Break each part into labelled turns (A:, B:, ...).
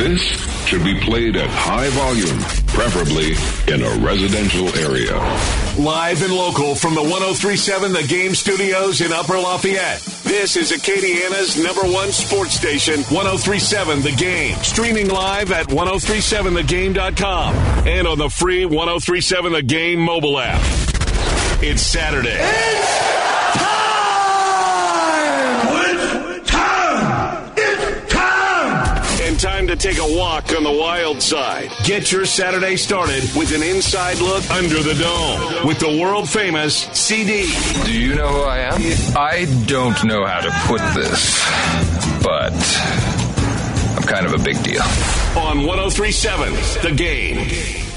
A: This should be played at high volume, preferably in a residential area.
B: Live and local from the 1037 The Game Studios in Upper Lafayette. This is Acadiana's number one sports station, 1037 The Game. Streaming live at 1037thegame.com and on the free 1037 The Game mobile app. It's Saturday.
C: It's
B: take a walk on the wild side. Get your Saturday started with an inside look under the dome with the world famous CD.
D: Do you know who I am? I don't know how to put this, but I'm kind of a big deal.
B: On 1037 The Game.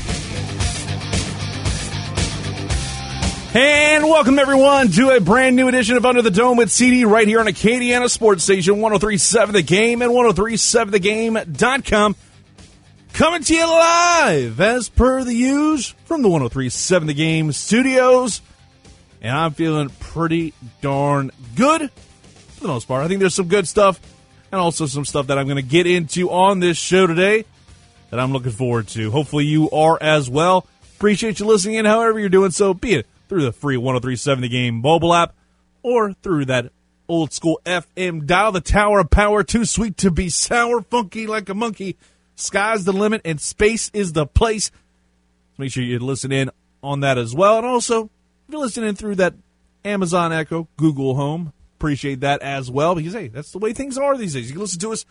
E: And welcome everyone to a brand new edition of Under the Dome with CD right here on Acadiana Sports Station 1037 The Game and 1037thegame.com. Coming to you live as per the use from the 1037 The Game studios. And I'm feeling pretty darn good for the most part. I think there's some good stuff and also some stuff that I'm going to get into on this show today that I'm looking forward to. Hopefully you are as well. Appreciate you listening in however you're doing so, be it through the free 1037 The Game mobile app or through that old school FM dial, the tower of power, too sweet to be sour, funky like a monkey. Sky's the limit and space is the place. Make sure you listen in on that as well. And also, if you're listening through that Amazon Echo, Google Home, appreciate that as well because, hey, that's the way things are these days. You can listen to us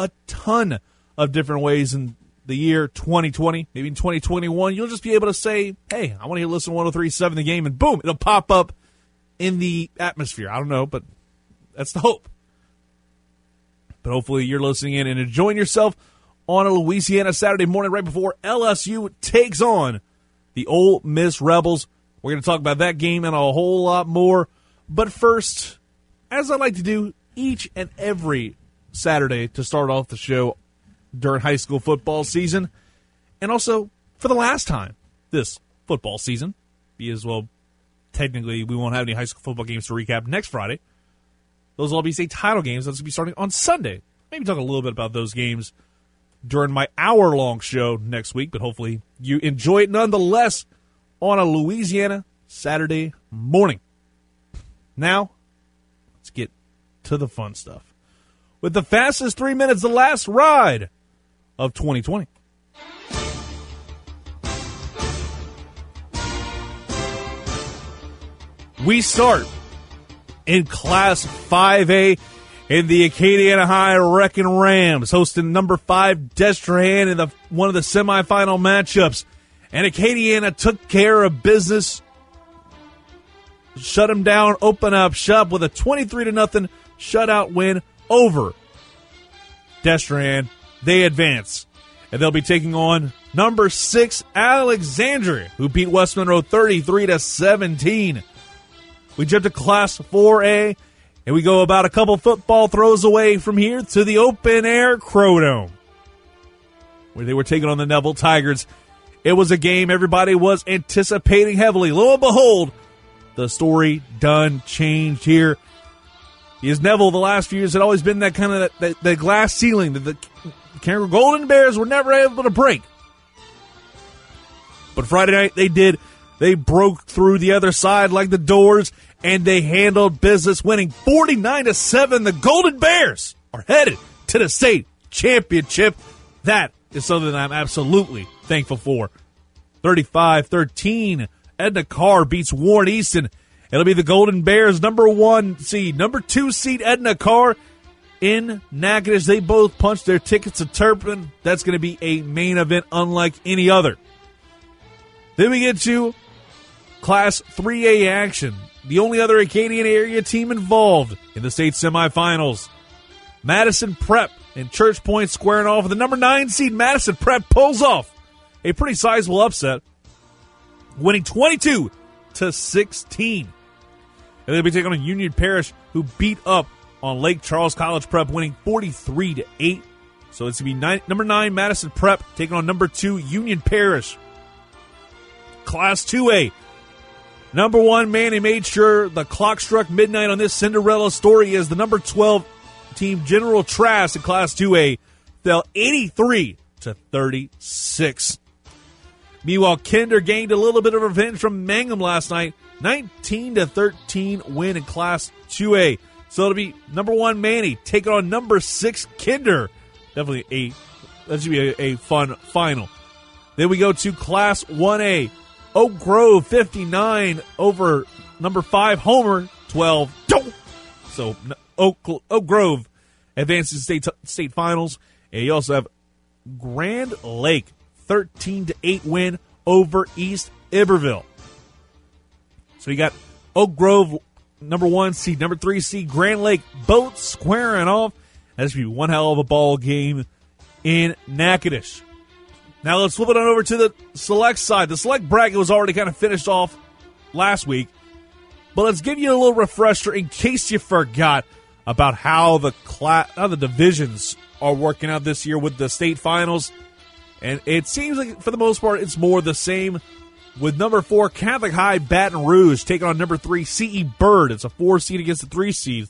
E: a ton of different ways and the year 2020, maybe in 2021, you'll just be able to say, hey, I want to hear listen to 1037 the game, and boom, it'll pop up in the atmosphere. I don't know, but that's the hope. But hopefully you're listening in and enjoying yourself on a Louisiana Saturday morning right before LSU takes on the Ole Miss Rebels. We're going to talk about that game and a whole lot more. But first, as I like to do each and every Saturday to start off the show during high school football season, and also for the last time this football season, because, well, technically we won't have any high school football games to recap next Friday. Those will all be state title games. That's going to be starting on Sunday. Maybe talk a little bit about those games during my hour long show next week, but hopefully you enjoy it nonetheless on a Louisiana Saturday morning. Now, let's get to the fun stuff. With the fastest three minutes, the last ride of 2020. We start in Class 5A in the Acadiana High Wrecking Rams, hosting number five Destrehan in the one of the semifinal matchups. And Acadiana took care of business, shut them down, open up shop with a 23 to nothing shutout win over Destrehan. They advance, and they'll be taking on number six Alexandria, who beat West Monroe 33 to 17. We jump to Class 4A, and we go about a couple football throws away from here to the open air Crodome, where they were taking on the Neville Tigers. It was a game everybody was anticipating heavily. Lo and behold, the story done changed here. Because Neville, the last few years, had always been that kind of that, that, that glass ceiling that the Carencro Golden Bears were never able to break. But Friday night they did. They broke through the other side like the doors and they handled business winning 49 to 7. The Golden Bears are headed to the state championship. That is something that I'm absolutely thankful for. 35 13. Edna Karr beats Warren Easton. It'll be the Golden Bears number one seed, number two seed Edna Karr in Natchitoches. They both punched their tickets to Turpin. That's going to be a main event unlike any other. Then we get to Class 3A action. The only other Acadian area team involved in the state semifinals. Madison Prep and Church Point squaring off the number nine seed. Madison Prep pulls off a pretty sizable upset, winning 22 to 16. And they'll be taking on Union Parish, who beat up on Lake Charles College Prep, winning 43 to 8. So it's going to be nine, number nine Madison Prep taking on number two Union Parish. Class 2A. Number one man, he made sure the clock struck midnight on this Cinderella story is the number 12 team General Trass in Class 2A fell 83 to 36. Meanwhile, Kinder gained a little bit of revenge from Mangham last night, 19 to 13 win in Class 2A. So it'll be number one Many taking on number six Kinder. Definitely a that should be a, a fun final. Then we go to Class 1A. Oak Grove 59 over number five Homer 12. So Oak, Oak Grove advances state state finals, and you also have Grand Lake 13 to 8 win over East Iberville. So you got Oak Grove number one seed, number three seed Grand Lake both squaring off. That should be one hell of a ball game in Natchitoches. Now let's flip it on over to the select side. The select bracket was already kind of finished off last week, but let's give you a little refresher in case you forgot about how the class, how the divisions are working out this year with the state finals. And it seems like, for the most part, it's more the same with number four Catholic High Baton Rouge taking on number three CE Byrd. It's a four seed against a three seed.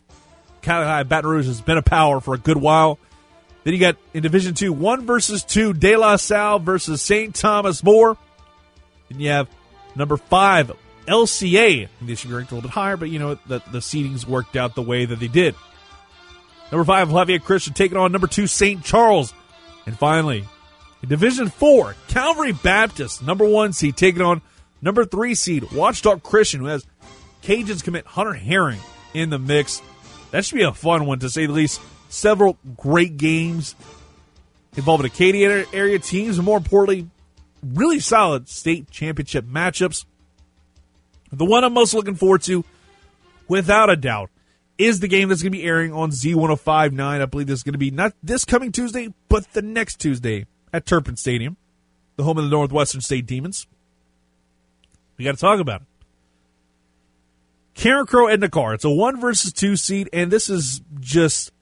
E: Catholic High Baton Rouge has been a power for a good while. Then you got in Division Two, one versus two, De La Salle versus St. Thomas More. Then you have number five LCA. They should be ranked a little bit higher, but you know the the seedings worked out the way that they did. Number five, Lafayette Christian taking on number two, St. Charles. And finally, in Division Four, Calvary Baptist, number one seed, taking on number three seed, Ouachita Christian, who has Cajuns commit Hunter Herring in the mix. That should be a fun one to say the least several great games involving Acadia area teams, and more importantly, really solid state championship matchups. The one I'm most looking forward to, without a doubt, is the game that's going to be airing on Z1059. I believe this is going to be not this coming Tuesday, but the next Tuesday at Turpin Stadium, the home of the Northwestern State Demons. We got to talk about it. Carencro Edna It's a one versus two seed, and this is just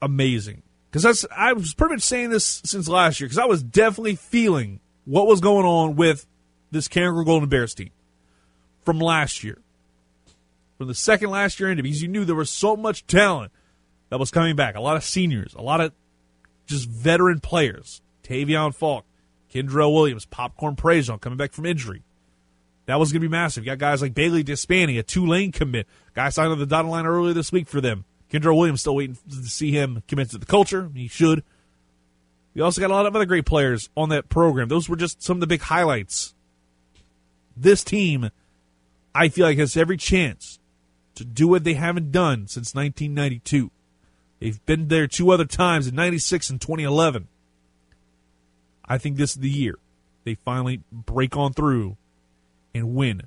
E: amazing. Because that's I was pretty much saying this since last year because I was definitely feeling what was going on with this Carencro Golden Bears team from last year, from the second last year into because you knew there was so much talent that was coming back. A lot of seniors, a lot of just veteran players. Tavion Falk, Kendrell Williams, Popcorn Praison coming back from injury. That was going to be massive. You got guys like Bailey Dispani, a Tulane commit. Guy signed on the dotted line earlier this week for them. Kendra Williams still waiting to see him commit to the culture. He should. We also got a lot of other great players on that program. Those were just some of the big highlights. This team, I feel like, has every chance to do what they haven't done since 1992. They've been there two other times in 96 and 2011. I think this is the year they finally break on through and win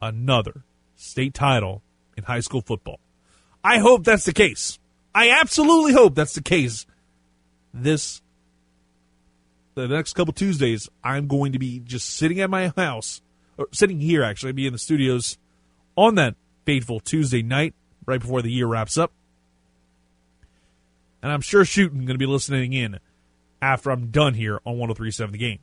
E: another state title in high school football. I hope that's the case. I absolutely hope that's the case. This the next couple Tuesdays, I'm going to be just sitting at my house, or sitting here actually, be in the studios on that fateful Tuesday night, right before the year wraps up. And I'm sure shooting going to be listening in after I'm done here on 1037 the game.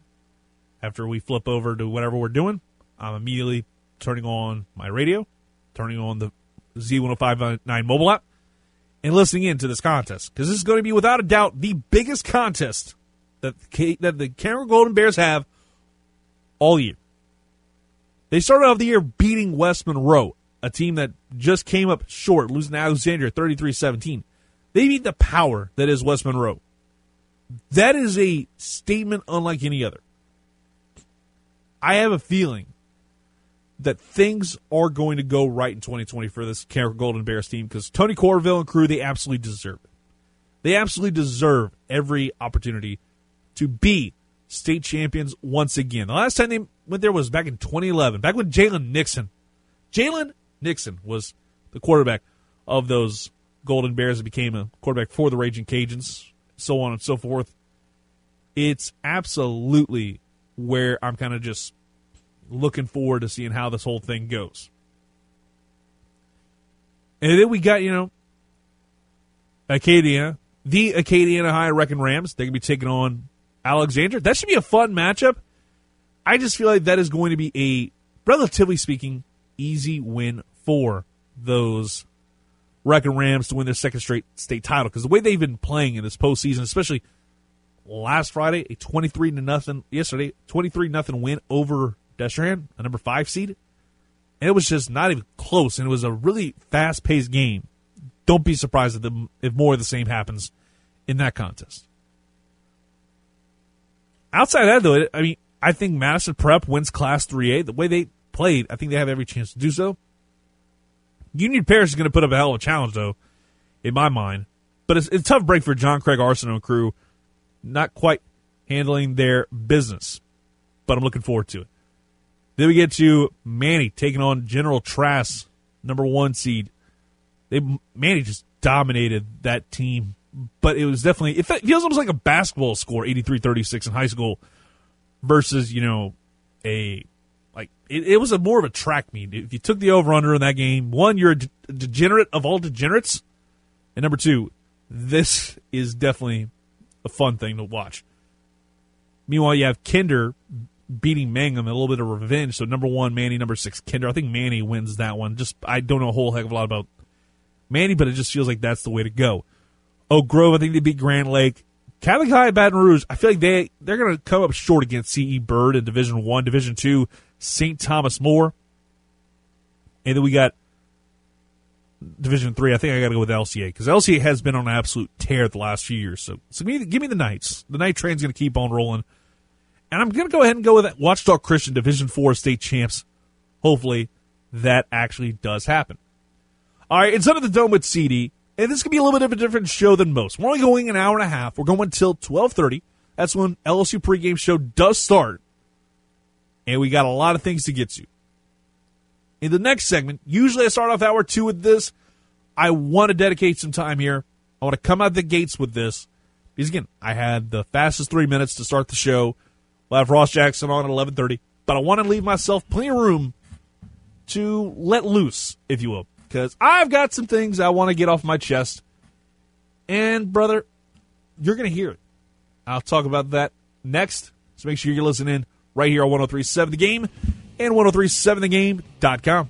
E: After we flip over to whatever we're doing, I'm immediately turning on my radio, turning on the Z1059 mobile app and listening in to this contest because this is going to be without a doubt the biggest contest that the, that the Carencro Golden Bears have all year. They started off the year beating West Monroe, a team that just came up short, losing to Alexandria 33-17. They beat the power that is West Monroe. That is a statement unlike any other. I have a feeling that things are going to go right in 2020 for this Golden Bears team because Tony Courville and crew, they absolutely deserve it. They absolutely deserve every opportunity to be state champions once again. The last time they went there was back in 2011, back when Jalen Nixon, Jalen Nixon was the quarterback of those Golden Bears that became a quarterback for the Raging Cajuns, so on and so forth. It's absolutely where I'm kind of just looking forward to seeing how this whole thing goes. And then we got, you know, Acadia, the Acadiana High Wrecking Rams. They're going to be taking on Alexandria. That should be a fun matchup. I just feel like that is going to be a, relatively speaking, easy win for those Wrecking Rams to win their second straight state title. Because the way they've been playing in this postseason, especially last Friday a 23 to nothing yesterday 23 nothing win over Destrehan, a number 5 seed. And it was just not even close and it was a really fast-paced game. Don't be surprised if, the, if more of the same happens in that contest. Outside that though, I mean, I think Madison Prep wins Class 3A. The way they played, I think they have every chance to do so. Union Parish is going to put up a hell of a challenge, though, in my mind. But it's, it's a tough break for John Craig Arsenal crew, not quite handling their business. But I'm looking forward to it. Then we get to Many taking on General Trass, number one seed. They Many just dominated that team, but it was definitely it feels almost like a basketball score, 83-36 in high school, versus you know a like it, it was a more of a track meet. If you took the over under in that game, one, you're a de- degenerate of all degenerates, and number two, this is definitely a fun thing to watch. Meanwhile, you have Kinder beating Mangham, a little bit of revenge. So number one, Many. Number six, Kinder. I think Many wins that one. Just I don't know a whole heck of a lot about Many, but it just feels like that's the way to go. Oak Grove, I think they beat Grand Lake. Catholic High Baton Rouge, I feel like they they're going to come up short against CE Byrd in Division One, Division Two, St. Thomas More, and then we got Division Three. I think I got to go with LCA because LCA has been on an absolute tear the last few years. So, so give me, give me the Knights. The night train's going to keep on rolling, and I'm going to go ahead and go with that. Ouachita Christian Division Four state champs. Hopefully, that actually does happen. All right, it's under the dome with CD. And this could be a little bit of a different show than most. We're only going an hour and a half. We're going until 1230. That's when LSU pregame show does start. And we got a lot of things to get to. In the next segment, usually I start off hour two with this. I want to dedicate some time here. I want to come out the gates with this. Because again, I had the fastest three minutes to start the show. We'll have Ross Jackson on at 1130. But I want to leave myself plenty of room to let loose, if you will because I've got some things I want to get off my chest. And, brother, you're to hear it. I'll talk about that next. So make sure you're listening right here on 1037 The Game and 1037thegame.com.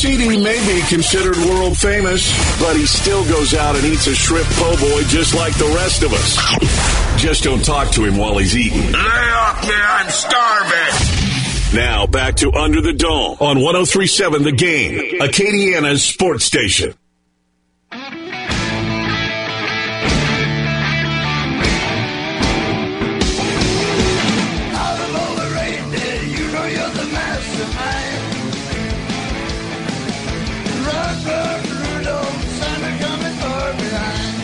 B: CD may be considered world famous, but he still goes out and eats a shrimp po' boy just like the rest of us. Just don't talk to him while he's eating.
C: Lay off me, I'm starving.
B: Now back to Under the Dome on 1037 The Game, Acadiana's sports station.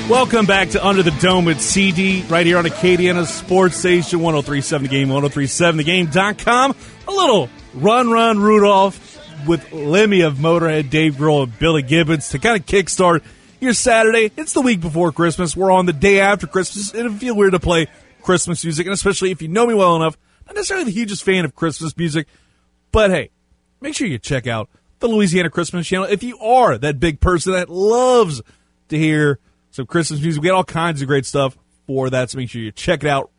E: Welcome back to Under the Dome with CD right here on Acadiana Sports Station 1037 The Game, 1037thegame.com. A little run, run, Rudolph with Lemmy of Motorhead, Dave Grohl, and Billy Gibbons to kind of kickstart your Saturday. It's the week before Christmas. We're on the day after Christmas. It'll feel weird to play Christmas music, and especially if you know me well enough, not necessarily the hugest fan of Christmas music, but hey, make sure you check out the Louisiana Christmas channel if you are that big person that loves to hear some Christmas music. We got all kinds of great stuff for that, so make sure you check it out.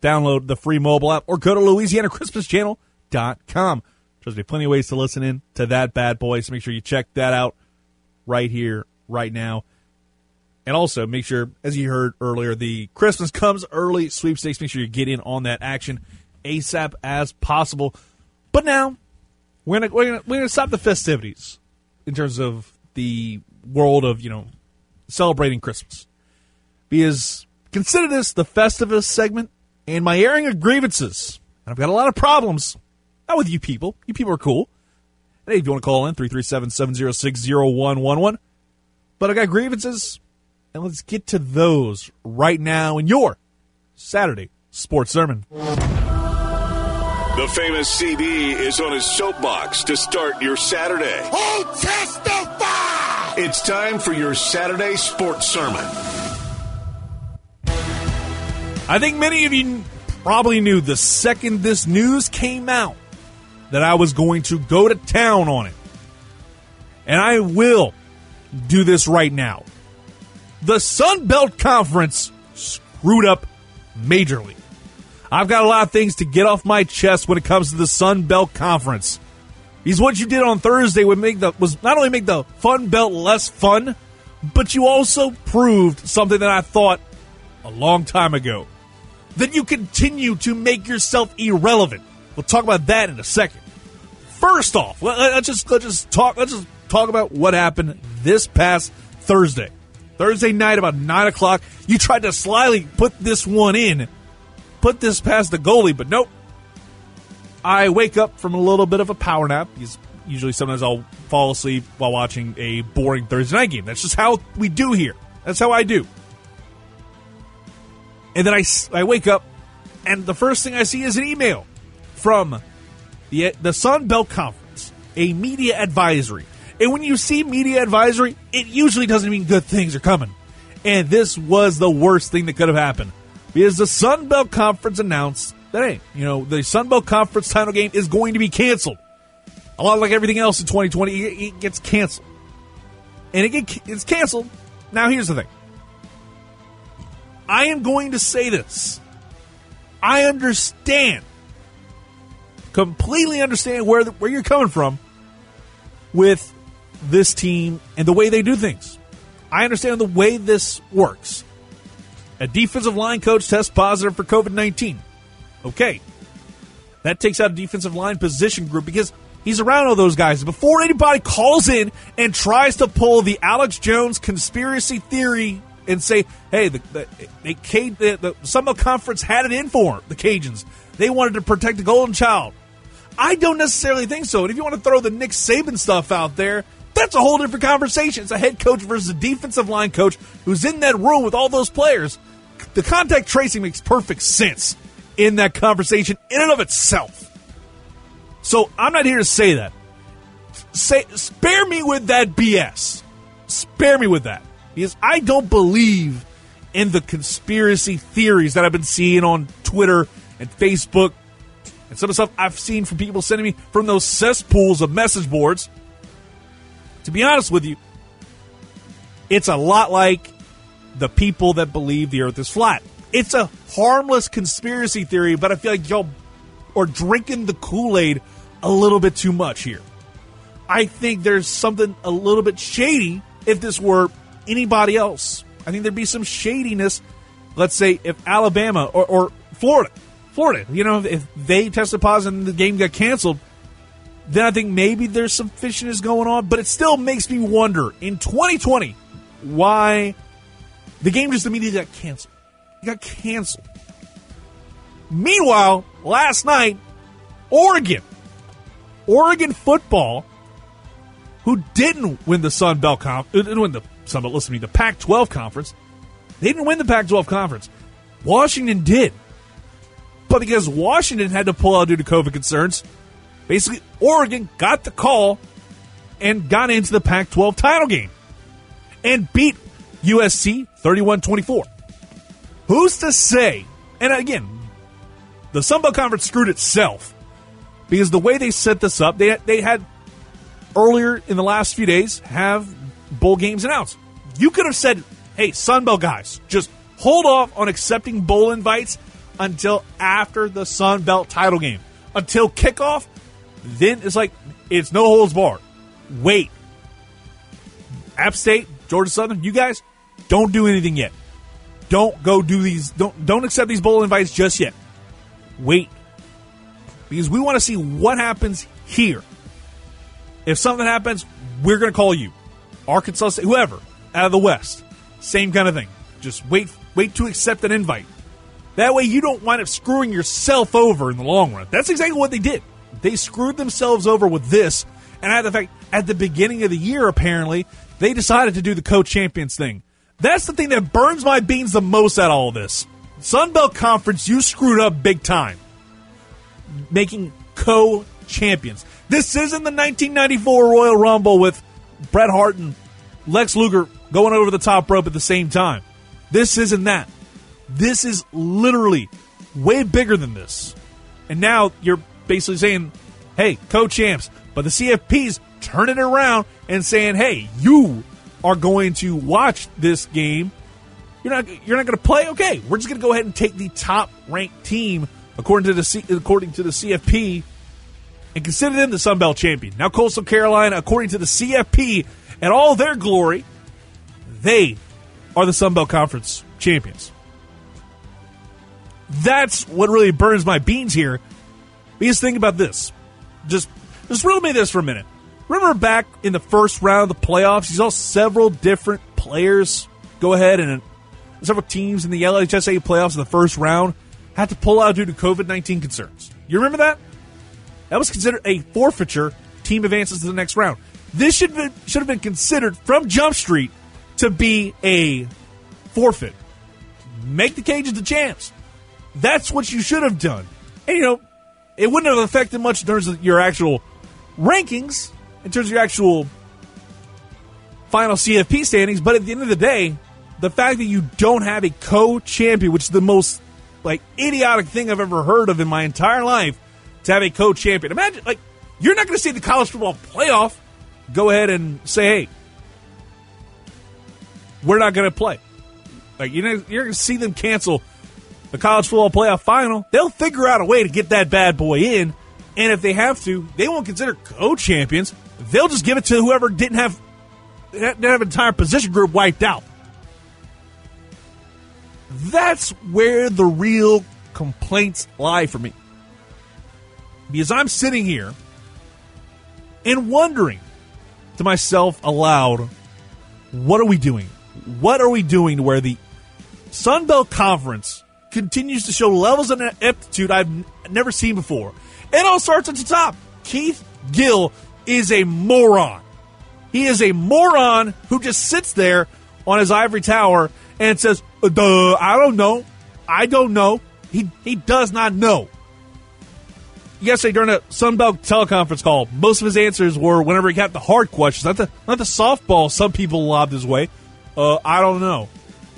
E: Download the free mobile app or go to LouisianaChristmasChannel.com. There's be plenty of ways to listen in to that bad boy, so make sure you check that out right here, right now. And also make sure, as you heard earlier, the Christmas comes early sweepstakes. Make sure you get in on that action ASAP as possible. But now we're gonna we're gonna, we're gonna stop the festivities in terms of the world of you know celebrating Christmas. Because consider this the Festivus segment and my airing of grievances. And I've got a lot of problems. Not with you people. You people are cool. Hey, if you want to call in, 337 706 0111. But I got grievances, and let's get to those right now in your Saturday sports sermon.
B: The famous CD is on his soapbox to start your Saturday.
C: Oh, testify!
B: It's time for your Saturday sports sermon.
E: I think many of you probably knew the second this news came out that I was going to go to town on it. And I will do this right now. The Sun Belt Conference screwed up majorly. I've got a lot of things to get off my chest when it comes to the Sun Belt Conference. Because what you did on Thursday would make the was not only make the Fun Belt less fun, but you also proved something that I thought a long time ago that you continue to make yourself irrelevant. We'll talk about that in a second. First off, let's just let's just talk let's just talk about what happened this past Thursday. Thursday night about nine o'clock. You tried to slyly put this one in, put this past the goalie, but nope. I wake up from a little bit of a power nap. Usually, sometimes I'll fall asleep while watching a boring Thursday night game. That's just how we do here. That's how I do. And then I, I wake up, and the first thing I see is an email from the, the Sun Belt Conference, a media advisory. And when you see media advisory, it usually doesn't mean good things are coming. And this was the worst thing that could have happened. Because the Sun Belt Conference announced that, hey, you know, the Sun Belt Conference title game is going to be canceled. A lot like everything else in 2020, it gets canceled. And it get, it's canceled. Now, here's the thing I am going to say this. I understand, completely understand where, the, where you're coming from with this team and the way they do things. I understand the way this works. A defensive line coach tests positive for COVID 19. Okay. That takes out a defensive line position group because he's around all those guys. Before anybody calls in and tries to pull the Alex Jones conspiracy theory and say, hey, the, the, they, the, the Conference had it in for the Cajuns. They wanted to protect the Golden Child. I don't necessarily think so. And if you want to throw the Nick Saban stuff out there, that's a whole different conversation. It's a head coach versus a defensive line coach who's in that room with all those players. The contact tracing makes perfect sense in that conversation in and of itself. So I'm not here to say that. Say, spare me with that BS. Spare me with that. Because I don't believe in the conspiracy theories that I've been seeing on Twitter and Facebook and some of the stuff I've seen from people sending me from those cesspools of message boards. To be honest with you, it's a lot like the people that believe the earth is flat. It's a harmless conspiracy theory, but I feel like y'all are drinking the Kool Aid a little bit too much here. I think there's something a little bit shady if this were anybody else. I think there'd be some shadiness. Let's say if Alabama or, or Florida, Florida, you know, if they tested positive and the game got canceled, then I think maybe there's some fishiness going on. But it still makes me wonder in 2020 why the game just immediately got canceled. It got canceled. Meanwhile, last night, Oregon, Oregon football, who didn't win the Sun Belt Conference, uh, didn't win the Sun Belt, listen to me, the Pac 12 conference, they didn't win the Pac 12 conference. Washington did. But because Washington had to pull out due to COVID concerns, basically Oregon got the call and got into the Pac 12 title game and beat USC 31 24. Who's to say? And again, the Sun Belt Conference screwed itself because the way they set this up, they, they had earlier in the last few days have bowl games announced. You could have said, hey, Sun Belt guys, just hold off on accepting bowl invites until after the Sun Belt title game. Until kickoff, then it's like it's no holds barred. Wait. App State, Georgia Southern, you guys don't do anything yet. Don't go do these don't don't accept these bowl invites just yet. Wait. Because we want to see what happens here. If something happens, we're going to call you. Arkansas State, whoever, out of the West. Same kind of thing. Just wait wait to accept an invite. That way you don't wind up screwing yourself over in the long run. That's exactly what they did. They screwed themselves over with this. And at the fact, at the beginning of the year, apparently, they decided to do the co-champions thing. That's the thing that burns my beans the most out of all this. Sun Belt Conference, you screwed up big time. Making co-champions. This isn't the 1994 Royal Rumble with Bret Hart and Lex Luger going over the top rope at the same time. This isn't that. This is literally way bigger than this. And now you're basically saying, hey, co champs. But the CFP's turning it around and saying, hey, you are going to watch this game. You're not you're not going to play. Okay, we're just going to go ahead and take the top ranked team according to the C, according to the CFP and consider them the Sun Belt champion. Now Coastal Carolina, according to the CFP, and all their glory, They are the Sun Belt Conference champions. That's what really burns my beans here. Because think about this. Just just riddle me this for a minute. Remember back in the first round of the playoffs, you saw several different players go ahead and several teams in the LHSA playoffs in the first round had to pull out due to COVID 19 concerns. You remember that? That was considered a forfeiture. Team advances to the next round. This should have been, should have been considered from Jump Street to be a forfeit. Make the Cajuns the champs. That's what you should have done. And, you know, it wouldn't have affected much in terms of your actual rankings, in terms of your actual final CFP standings, but at the end of the day, the fact that you don't have a co-champion, which is the most like idiotic thing I've ever heard of in my entire life, to have a co-champion. Imagine like you're not going to see the college football playoff go ahead and say, "Hey, we're not going to play." Like you know, you're going to see them cancel the college football playoff final. They'll figure out a way to get that bad boy in, and if they have to, they won't consider co-champions. They'll just give it to whoever didn't have didn't have an entire position group wiped out. That's where the real complaints lie for me. Because I'm sitting here and wondering to myself aloud, what are we doing? What are we doing to where the Sun Belt Conference continues to show levels of aptitude I've never seen before? It all starts at the top. Keith Gill is a moron. He is a moron who just sits there on his ivory tower and says, Duh, I don't know. I don't know. He, he does not know. Yesterday during a Sunbelt teleconference call, most of his answers were whenever he got the hard questions, not the not the softball some people lobbed his way. Uh, I don't know.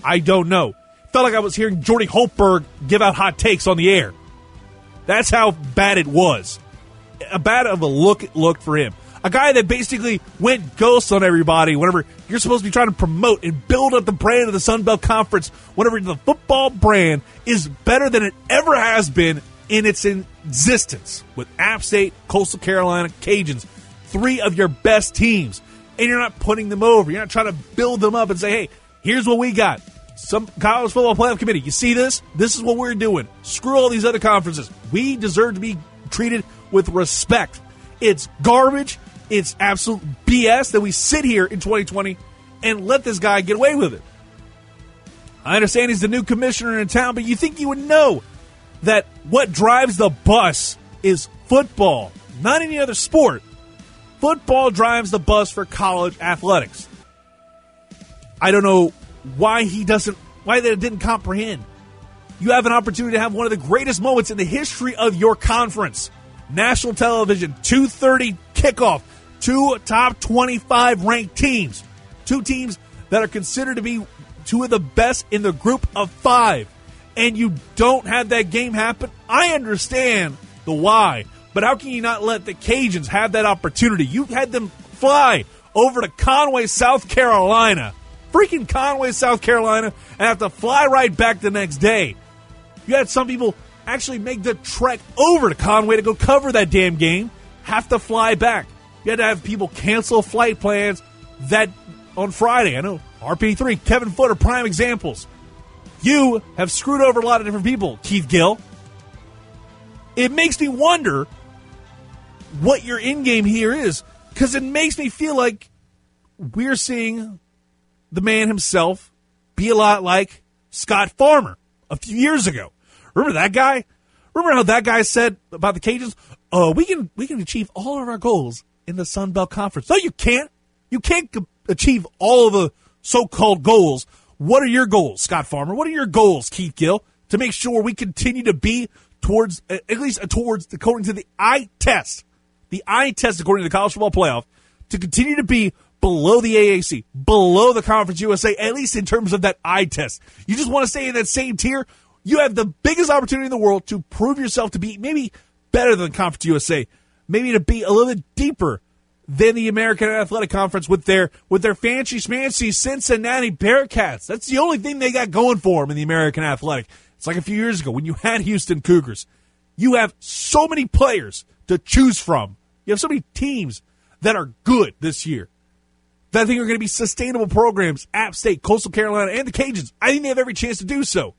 E: I don't know. Felt like I was hearing Jordy Holtberg give out hot takes on the air. That's how bad it was. A bad of a look look for him a guy that basically went ghost on everybody whenever you're supposed to be trying to promote and build up the brand of the Sun Belt Conference, whenever the football brand is better than it ever has been in its existence with App State, Coastal Carolina, Cajuns, three of your best teams. And you're not putting them over. You're not trying to build them up and say, hey, here's what we got. Some college football playoff committee. You see this? This is what we're doing. Screw all these other conferences. We deserve to be treated with respect. It's garbage. It's absolute BS that we sit here in 2020 and let this guy get away with it. I understand he's the new commissioner in town, but you think you would know that what drives the bus is football, not any other sport. Football drives the bus for college athletics. I don't know why he doesn't, why that didn't comprehend. You have an opportunity to have one of the greatest moments in the history of your conference. National television, 2:30 kickoff two top 25 ranked teams, two teams that are considered to be two of the best in the group of five, and you don't have that game happen, I understand the why. But how can you not let the Cajuns have that opportunity? You had them fly over to Conway, South Carolina, freaking Conway, South Carolina, and have to fly right back the next day. You had some people actually make the trek over to Conway to go cover that damn game, have to fly back. You had to have people cancel flight plans that on Friday. I know RP3, Kevin Foote are prime examples. You have screwed over a lot of different people, Keith Gill. It makes me wonder what your in game here is because it makes me feel like we're seeing the man himself be a lot like Scott Farmer a few years ago. Remember that guy? Remember how that guy said about the Cajuns? Oh, we can we can achieve all of our goals in the Sun Belt Conference. No, you can't. You can't achieve all of the so-called goals. What are your goals, Scott Farmer? What are your goals, Keith Gill, to make sure we continue to be towards, at least uh, towards, according to the eye test, the eye test according to the college football playoff, to continue to be below the AAC, below the Conference USA, at least in terms of that eye test. You just want to stay in that same tier. You have the biggest opportunity in the world to prove yourself to be maybe better than Conference USA maybe to be a little bit deeper than the American Athletic Conference with their with their fancy schmancy Cincinnati Bearcats. That's the only thing they got going for them in the American Athletic. It's like a few years ago when you had Houston Cougars. You have so many players to choose from. You have so many teams that are good this year. that I think are going to be sustainable programs. App State, Coastal Carolina, and the Cajuns. I think they have every chance to do so.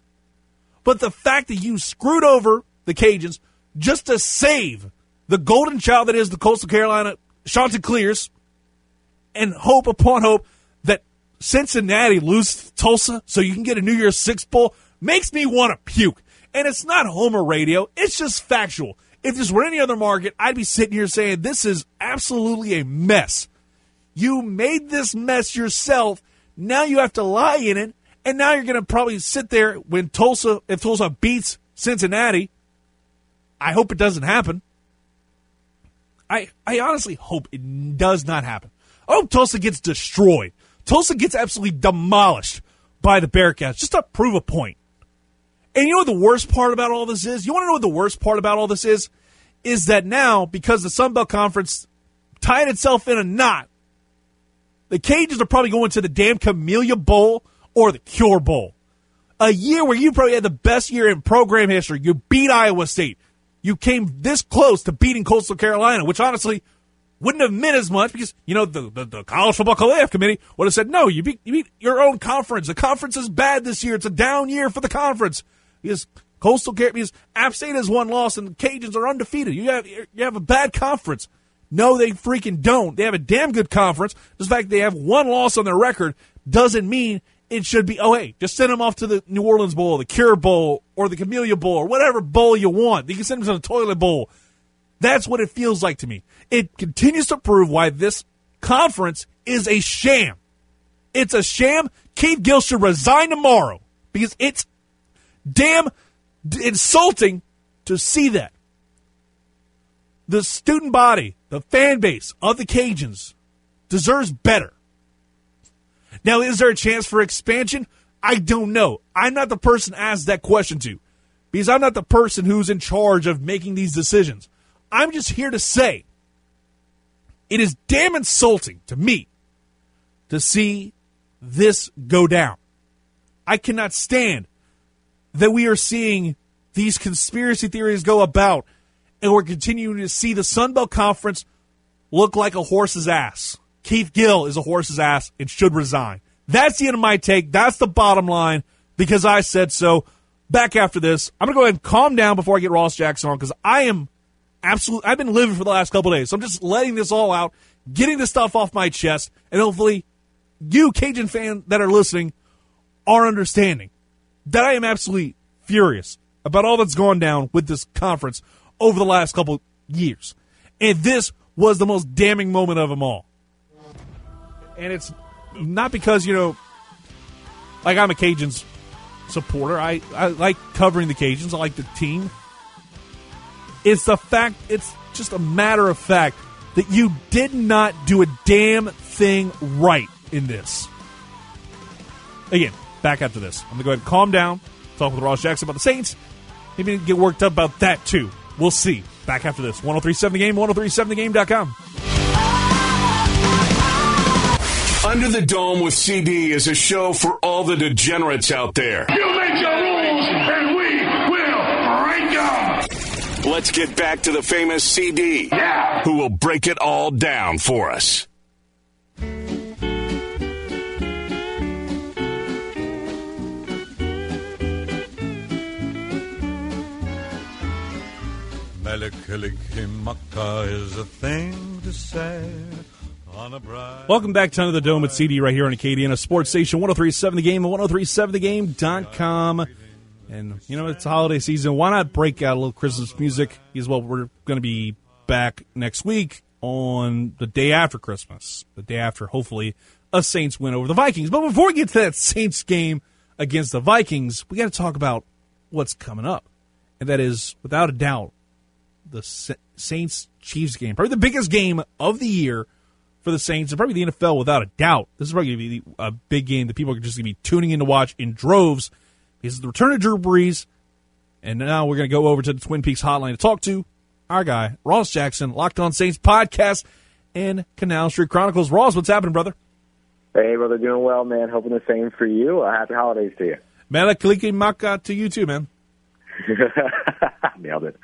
E: But the fact that you screwed over the Cajuns just to save the golden child that is the Coastal Carolina Chanticleers and hope upon hope that Cincinnati lose Tulsa so you can get a New Year's Six bowl makes me want to puke. And it's not Homer radio, it's just factual. If this were any other market, I'd be sitting here saying this is absolutely a mess. You made this mess yourself. Now you have to lie in it. And now you're going to probably sit there when Tulsa, if Tulsa beats Cincinnati. I hope it doesn't happen. I, I honestly hope it does not happen. I hope Tulsa gets destroyed. Tulsa gets absolutely demolished by the Bearcats just to prove a point. And you know what the worst part about all this is? You want to know what the worst part about all this is? Is that now, because the Sun Belt Conference tied itself in a knot, the Cajuns are probably going to the damn Camellia Bowl or the Cure Bowl. A year where you probably had the best year in program history. You beat Iowa State. You came this close to beating Coastal Carolina, which honestly wouldn't have meant as much because, you know, the, the, the College Football Playoff Committee would have said, no, you beat, you beat your own conference. The conference is bad this year. It's a down year for the conference because Coastal because App State has one loss and the Cajuns are undefeated. You have, you have a bad conference. No, they freaking don't. They have a damn good conference. The fact they have one loss on their record doesn't mean it should be, oh, hey, just send them off to the New Orleans Bowl, the Cure Bowl, or the Camellia Bowl, or whatever bowl you want. You can send them to the Toilet Bowl. That's what it feels like to me. It continues to prove why this conference is a sham. It's a sham. Keith Gill should resign tomorrow because it's damn insulting to see that. The student body, the fan base of the Cajuns deserves better. Now, is there a chance for expansion? I don't know. I'm not the person asked that question to because I'm not the person who's in charge of making these decisions. I'm just here to say it is damn insulting to me to see this go down. I cannot stand that we are seeing these conspiracy theories go about and we're continuing to see the Sun Belt Conference look like a horse's ass. Keith Gill is a horse's ass and should resign. That's the end of my take. That's the bottom line because I said so. Back after this, I'm going to go ahead and calm down before I get Ross Jackson on because I am absolutely, I've been living for the last couple days. So I'm just letting this all out, getting this stuff off my chest, and hopefully you, Cajun fan that are listening, are understanding that I am absolutely furious about all that's gone down with this conference over the last couple years. And this was the most damning moment of them all. And it's not because, you know, like I'm a Cajuns supporter. I, I like covering the Cajuns. I like the team. It's the fact, it's just a matter of fact that you did not do a damn thing right in this. Again, back after this. I'm to go ahead and calm down, talk with Ross Jackson about the Saints, maybe get worked up about that too. We'll see. Back after this. 1037 The Game, 1037thegame.com.
B: Under the Dome with CD is a show for all the degenerates out there.
C: You make your rules, and we will break them.
B: Let's get back to the famous CD,
C: Yeah.
B: who will break it all down for us.
F: Mele Kalikimaka is a thing to say on a bright.
E: Welcome back to Under the Dome with CD right here on Acadiana Sports Station 1037 The Game and 1037thegame.com. And, you know, it's holiday season. Why not break out a little Christmas music? Is what we're going to be back next week on the day after Christmas. The day after, hopefully, a Saints win over the Vikings. But before we get to that Saints game against the Vikings, we got to talk about what's coming up. And that is, without a doubt, the Saints Chiefs game. Probably the biggest game of the year for the Saints and probably the NFL without a doubt. This is probably going to be a big game that people are just going to be tuning in to watch in droves because the return of Drew Brees. And now we're going to go over to the Twin Peaks hotline to talk to our guy, Ross Jackson, Locked On Saints podcast and Canal Street Chronicles. Ross, what's happening, brother?
G: Hey, brother, doing well, man. Hoping the same for you. Uh, happy holidays to you.
E: Malakaliki Maka to you too, man.
G: Nailed it.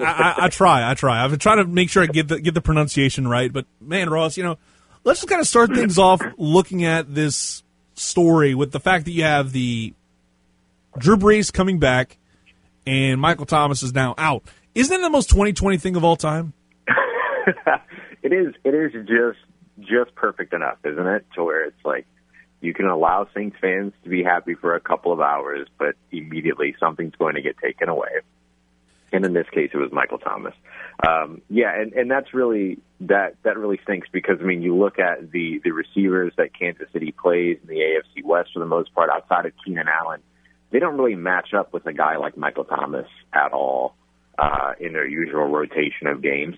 E: I, I, try, I try. I've been trying to make sure I get the get the pronunciation right. But man, Ross, you know, let's just kind of start things off looking at this story with the fact that you have the Drew Brees coming back and Michael Thomas is now out. Isn't that the most 2020 thing of all time?
G: it is. It is just just perfect enough, isn't it? To where it's like you can allow Saints fans to be happy for a couple of hours, but immediately something's going to get taken away. And in this case, it was Michael Thomas. Um, yeah, and, and that's really that that really stinks because I mean, you look at the the receivers that Kansas City plays in the AFC West for the most part, outside of Keenan Allen, they don't really match up with a guy like Michael Thomas at all uh, in their usual rotation of games.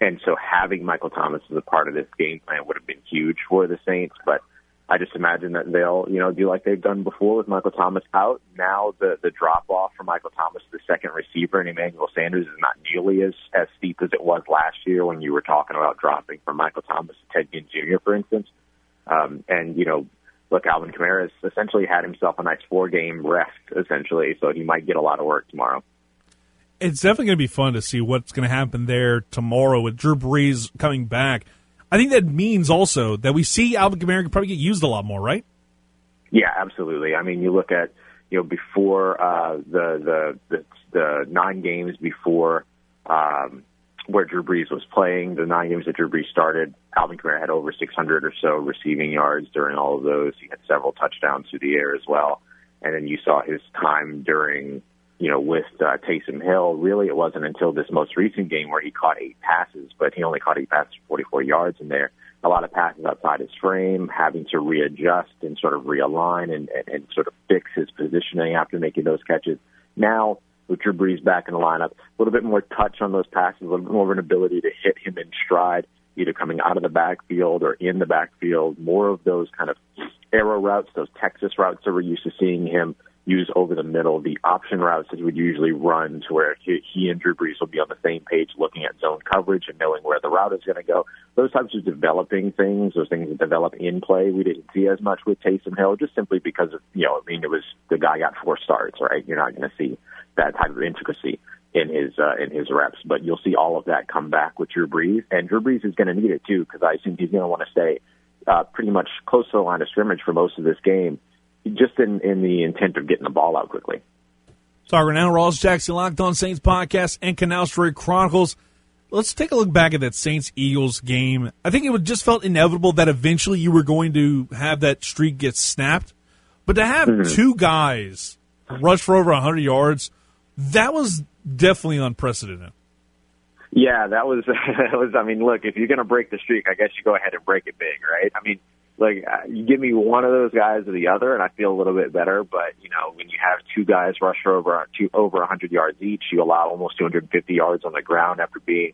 G: And so having Michael Thomas as a part of this game plan would have been huge for the Saints, but I just imagine that they'll, you know, do like they've done before with Michael Thomas out. Now the the drop off for Michael Thomas, the second receiver, and Emmanuel Sanders is not nearly as as steep as it was last year when you were talking about dropping from Michael Thomas to Ted Ginn Jr. for instance. Um, and you know, look, Alvin Kamara has essentially had himself a nice four game rest essentially, so he might get a lot of work tomorrow.
E: It's definitely going to be fun to see what's going to happen there tomorrow with Drew Brees coming back. I think that means also that we see Alvin Kamara probably get used a lot more, right?
G: Yeah, absolutely. I mean, you look at you know before uh, the, the the the nine games before um, where Drew Brees was playing, the nine games that Drew Brees started, Alvin Kamara had over 600 or so receiving yards during all of those. He had several touchdowns through the air as well. And then you saw his time during you know, with uh, Taysom Hill, really it wasn't until this most recent game where he caught eight passes, but he only caught eight passes for 44 yards in there. A lot of passes outside his frame, having to readjust and sort of realign and, and, and sort of fix his positioning after making those catches. Now, with Drew Brees back in the lineup, a little bit more touch on those passes, a little bit more of an ability to hit him in stride, either coming out of the backfield or in the backfield. More of those kind of arrow routes, those Texas routes that we're used to seeing him use over the middle, the option routes that he would usually run to where he, and Drew Brees will be on the same page looking at zone coverage and knowing where the route is going to go. Those types of developing things, those things that develop in play, we didn't see as much with Taysom Hill just simply because of, you know, I mean, it was the guy got four starts, right? You're not going to see that type of intricacy in his uh, in his reps, but you'll see all of that come back with Drew Brees, and Drew Brees is going to need it too because I assume he's going to want to stay uh, pretty much close to the line of scrimmage for most of this game just in, in the intent of getting the ball out quickly.
E: Talking now, Ross Jackson, Locked On Saints podcast and Canal Street Chronicles. Let's take a look back at that Saints Eagles game. I think it just felt inevitable that eventually you were going to have that streak get snapped. But to have mm-hmm. two guys rush for over 100 yards, that was definitely unprecedented.
G: Yeah, that was that was. I mean, look, if you're going to break the streak, I guess you go ahead and break it big, right? I mean, like uh, you give me one of those guys or the other, and I feel a little bit better. But you know, when you have two guys rush for over two over 100 yards each, you allow almost 250 yards on the ground after being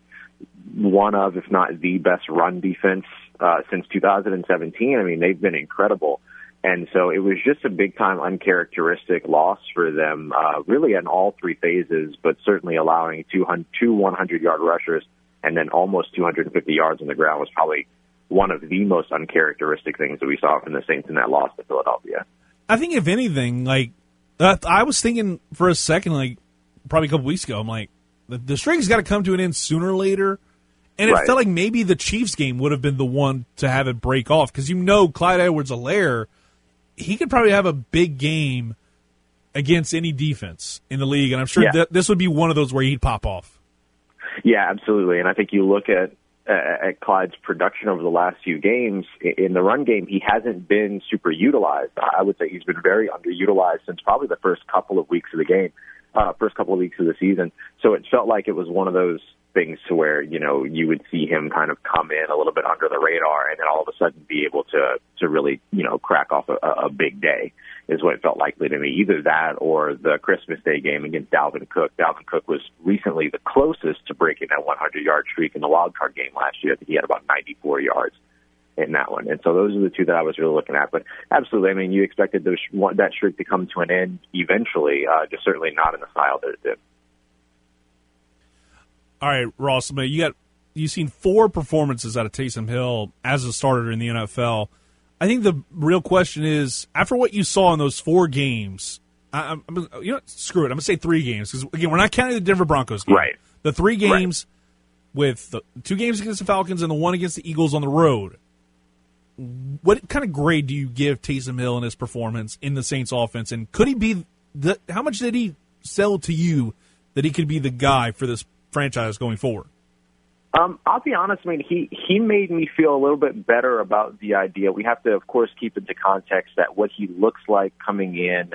G: one of, if not the best run defense uh, since 2017. I mean, they've been incredible. And so it was just a big time uncharacteristic loss for them, uh, really in all three phases, but certainly allowing two, two 100 yard rushers and then almost 250 yards on the ground was probably one of the most uncharacteristic things that we saw from the Saints in that loss to Philadelphia.
E: I think if anything, like I was thinking for a second, like probably a couple weeks ago, I'm like the, the streak's got to come to an end sooner or later. And it right. felt like maybe the Chiefs game would have been the one to have it break off because you know Clyde Edwards-Helaire, he could probably have a big game against any defense in the league, and I'm sure yeah. that this would be one of those where he'd pop off.
G: Yeah, absolutely. And I think you look at at Clyde's production over the last few games in the run game, he hasn't been super utilized. I would say he's been very underutilized since probably the first couple of weeks of the game, uh, first couple of weeks of the season. So it felt like it was one of those things to where you know you would see him kind of come in a little bit under the radar and then all of a sudden be able to to really you know crack off a, a big day is what it felt likely to me. Either that or the Christmas Day game against Dalvin Cook. Dalvin Cook was recently the closest to breaking that 100 yard streak in the wild card game last year. I think he had about 94 yards in that one. And so those are the two that I was really looking at. But absolutely, I mean, you expected those, that streak to come to an end eventually, uh, just certainly not in the style that it did.
E: All right, Ross, you got you've seen four performances out of Taysom Hill as a starter in the NFL. I think the real question is after what you saw in those four games. I, am you know, screw it. I'm gonna say three games because again, we're not counting the Denver Broncos game.
G: Right.
E: The three games right. with the two games against the Falcons and the one against the Eagles on the road. what kind of grade do you give Taysom Hill and his performance in the Saints offense? And could he be the how much did he sell to you that he could be the guy for this franchise going forward?
G: Um, I'll be honest. I mean, he he made me feel a little bit better about the idea. We have to, of course, keep into context that what he looks like coming in,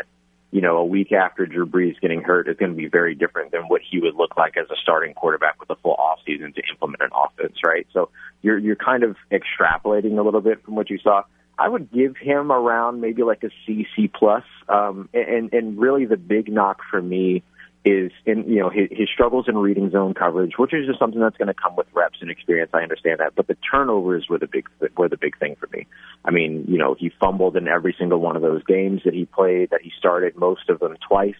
G: you know, a week after Drew Brees getting hurt is going to be very different than what he would look like as a starting quarterback with a full off season to implement an offense, right? So you're you're kind of extrapolating a little bit from what you saw. I would give him around maybe like a C C plus. Um, and and really the big knock for me is in you know his, his struggles in reading zone coverage, which is just something that's going to come with reps and experience. I understand that, but the turnovers were the big were the big thing for me. I mean, you know, he fumbled in every single one of those games that he played, that he started most of them twice.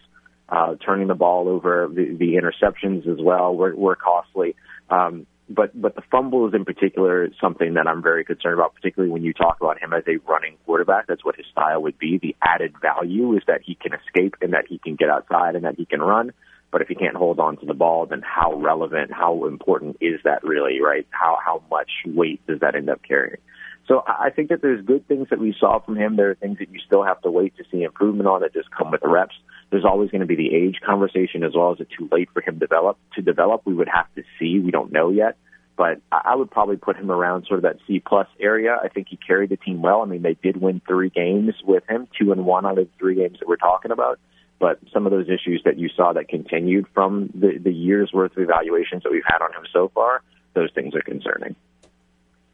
G: Uh, turning the ball over, the, the interceptions as well were, were costly. Um, but but the fumbles in particular is something that I'm very concerned about, particularly when you talk about him as a running quarterback. That's what his style would be. The added value is that he can escape and that he can get outside and that he can run. But if he can't hold on to the ball, then how relevant, how important is that really, right? How how much weight does that end up carrying? So I think that there's good things that we saw from him. There are things that you still have to wait to see improvement on that just come with the reps. There's always going to be the age conversation as well. Is it too late for him to develop? To develop, we would have to see. We don't know yet, but I would probably put him around sort of that C plus area. I think he carried the team well. I mean, they did win three games with him, two and one out of the three games that we're talking about. But some of those issues that you saw that continued from the, the year's worth of evaluations that we've had on him so far, those things are concerning.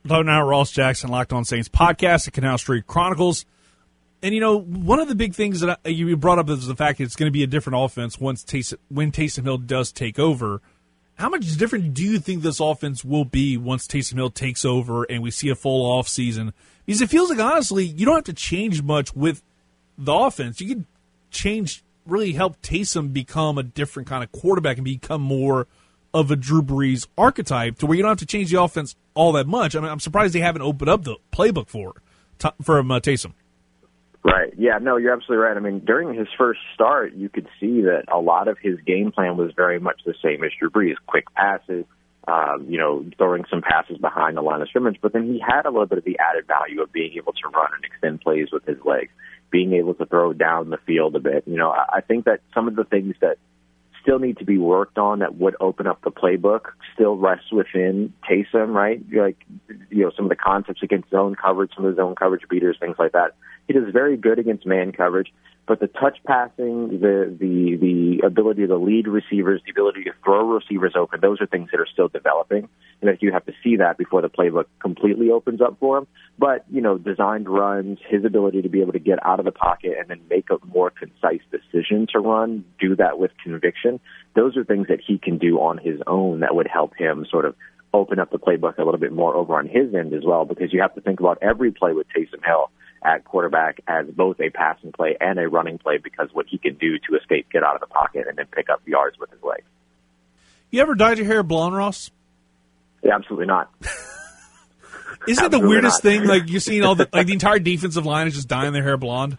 E: Hello now, Ross Jackson, Locked On Saints podcast, the Canal Street Chronicles. And you know, one of the big things that I, you brought up is the fact that it's going to be a different offense once Taysom, when Taysom Hill does take over. How much different do you think this offense will be once Taysom Hill takes over and we see a full off season? Because it feels like honestly, you don't have to change much with the offense. You can change, really help Taysom become a different kind of quarterback and become more of a Drew Brees archetype, to where you don't have to change the offense all that much. I mean, I'm surprised they haven't opened up the playbook for for uh, Taysom.
G: Right. Yeah. No, you're absolutely right. I mean, during his first start, you could see that a lot of his game plan was very much the same as Drew Brees: quick passes, um, you know, throwing some passes behind the line of scrimmage. But then he had a little bit of the added value of being able to run and extend plays with his legs, being able to throw down the field a bit. You know, I think that some of the things that still need to be worked on that would open up the playbook still rests within Taysom, right? Like, you know, some of the concepts against zone coverage, some of the zone coverage beaters, things like that. He does very good against man coverage, but the touch passing, the the the ability to lead receivers, the ability to throw receivers open, those are things that are still developing, and that you have to see that before the playbook completely opens up for him. But you know, designed runs, his ability to be able to get out of the pocket and then make a more concise decision to run, do that with conviction. Those are things that he can do on his own that would help him sort of open up the playbook a little bit more over on his end as well, because you have to think about every play with Taysom Hill at quarterback as both a passing play and a running play because what he can do to escape, get out of the pocket, and then pick up yards with his legs.
E: You ever dyed your hair blonde, Ross?
G: Yeah, absolutely not.
E: Isn't it the weirdest not. thing? Like you're seeing all the like the entire defensive line is just dyeing their hair blonde.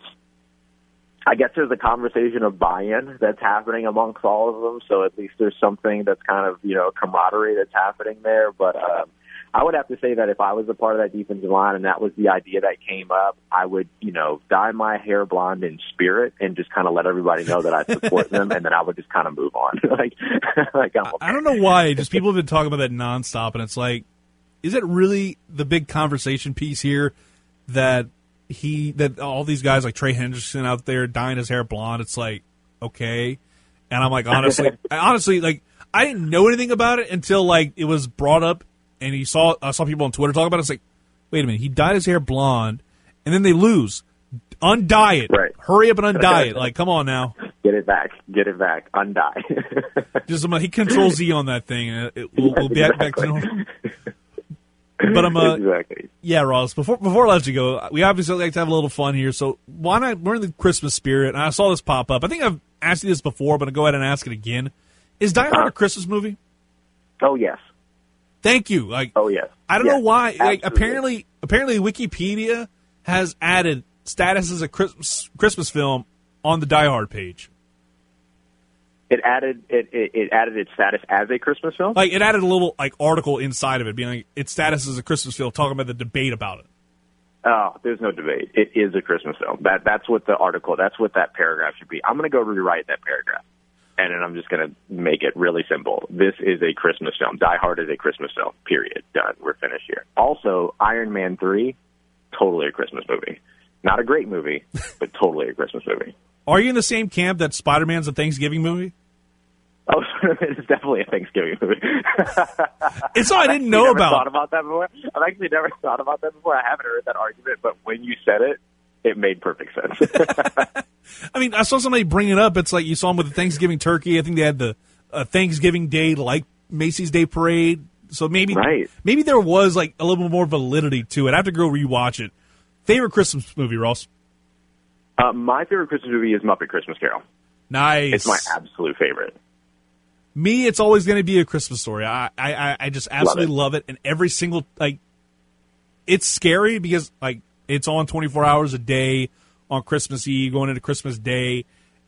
G: I guess there's a conversation of buy-in that's happening amongst all of them. So at least there's something that's kind of you know camaraderie that's happening there. But um, I would have to say that if I was a part of that defensive line and that was the idea that came up, I would, you know, dye my hair blonde in spirit and just kind of let everybody know that I support them, and then I would just kind of move on. like, like I'm okay.
E: I don't know why. Just people have been talking about that nonstop, and it's like, is it really the big conversation piece here that he that all these guys like Trey Henderson out there dyeing his hair blonde? It's like, okay, and I'm like, honestly, honestly, like. I didn't know anything about it until like it was brought up and he saw I saw people on Twitter talk about it. It's like, wait a minute, he dyed his hair blonde, and then they lose. Undye it.
G: Right.
E: Hurry up and undye it. Like, come on now.
G: Get it back. Get it back. Undye.
E: Just he controls Z on that thing, and it, will we'll be exactly. back to normal. But I'm uh,
G: exactly.
E: Yeah, Ross. Before before I let you go, we obviously like to have a little fun here. So why not? We're in the Christmas spirit, and I saw this pop up. I think I've asked you this before, but I'll go ahead and ask it again. Is Die Hard a Christmas movie?
G: Oh yes.
E: Thank you. Like,
G: oh yes.
E: I don't
G: yes,
E: know why.
G: Absolutely.
E: Like, apparently, apparently, Wikipedia has added status as a Christmas Christmas film on the Die Hard page.
G: It added it, it, it added its status as a Christmas film.
E: Like it added a little like article inside of it, being like its status as a Christmas film, talking about the debate about it.
G: Oh, there's no debate. It is a Christmas film. That that's what the article. That's what that paragraph should be. I'm going to go rewrite that paragraph, and then I'm just going to make it really simple. This is a Christmas film. Die Hard is a Christmas film. Period. Done. We're finished here. Also, Iron Man three, totally a Christmas movie. Not a great movie, but totally a Christmas movie.
E: Are you in the same camp that Spider Man's a Thanksgiving movie?
G: Oh, it's definitely a Thanksgiving movie.
E: It's all I didn't know about.
G: Thought about that before. I've actually never thought about that before. I haven't heard that argument, but when you said it, it made perfect sense.
E: I mean, I saw somebody bring it up. It's like you saw them with the Thanksgiving turkey. I think they had the uh, Thanksgiving Day like Macy's Day Parade. So maybe
G: Right.
E: maybe there was like a little bit more validity to it. I have to go rewatch it. Favorite Christmas movie, Ross?
G: uh, my favorite Christmas movie is Muppet Christmas Carol.
E: Nice.
G: It's my absolute favorite.
E: Me, it's always going to be a Christmas story. I, I, I- just absolutely
G: it.
E: love it. And every single like, it's scary because like it's on twenty four hours a day on Christmas Eve, going into Christmas Day,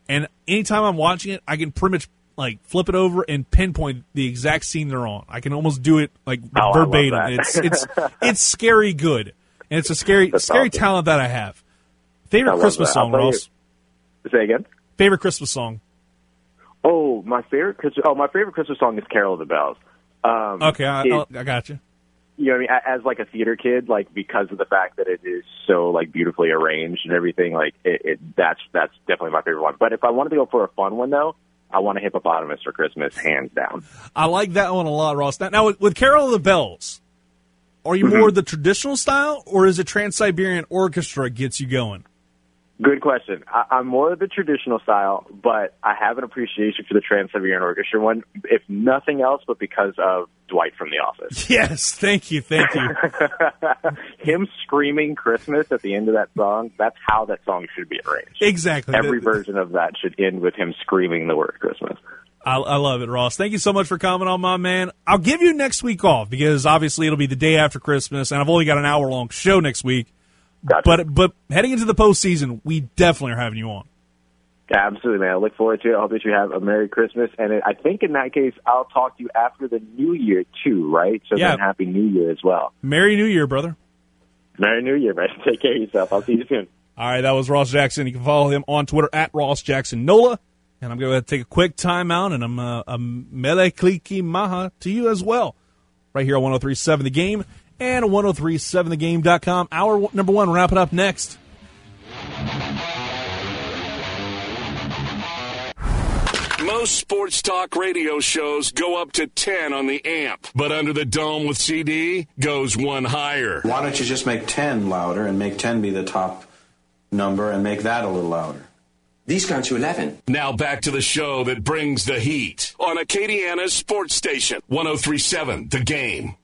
E: and anytime I'm watching it, I can pretty much like flip it over and pinpoint the exact scene they're on. I can almost do it like
G: Oh,
E: verbatim. It's it's it's scary good, and it's a scary
G: That's
E: scary
G: awesome.
E: talent that I have. Favorite
G: love
E: Christmas
G: that.
E: Song, Ross.
G: Say again.
E: Favorite Christmas song.
G: Oh, my favorite Christmas. Oh, my favorite Christmas song is "Carol of the Bells." Um,
E: Okay, I,
G: it-
E: I got you.
G: You know, what I mean, as like a theater kid, like because of the fact that it is so like beautifully arranged and everything, like it, it that's that's definitely my favorite one. But if I wanted to go for a fun one though, I want a hippopotamus for Christmas, hands down.
E: I like that one a lot, Ross. Now, now with, with Carol of the Bells, are
G: Mm-hmm.
E: you more the traditional style, or is it Trans Siberian Orchestra gets you going?
G: Good question. I, I'm more of the traditional style, but I have an appreciation for the Trans Siberian Orchestra one, if nothing else, but because of Dwight from The Office.
E: Yes, thank you, thank you.
G: Him screaming Christmas at the end of that song, that's how that song should be arranged.
E: exactly.
G: Every
E: The-
G: version of that should end with him screaming the word Christmas.
E: I, I love it, Ross. Thank you so much for coming on, my man. I'll give you next week off because obviously it'll be the day after Christmas, and I've only got an hour long show next week.
G: Gotcha.
E: But but heading into the postseason, we definitely are having you on.
G: Absolutely, man. I look forward to it. I hope that you have a Merry Christmas. And I think in that case, I'll talk to you after the New Year, too, right? So
E: Yeah.
G: then Happy New Year as well.
E: Merry New Year, brother.
G: Merry New Year, man. Take care of yourself. I'll see you soon.
E: All right, that was Ross Jackson. You can follow him on Twitter at Ross Jackson Nola. And I'm going to take a quick timeout, and I'm uh, a Mele Kalikimaka to you as well, right here on 103.7 The Game and 103.7thegame.com. Hour number one, wrap it up next.
B: Most sports talk radio shows go up to 10 on the amp, but Under the Dome with CD goes one higher.
H: Why don't you just make 10 louder and make 10 be the top number and make that a little louder?
I: These gone to 11.
B: Now back to the show that brings the heat on Acadiana's sports station, 1037 The Game.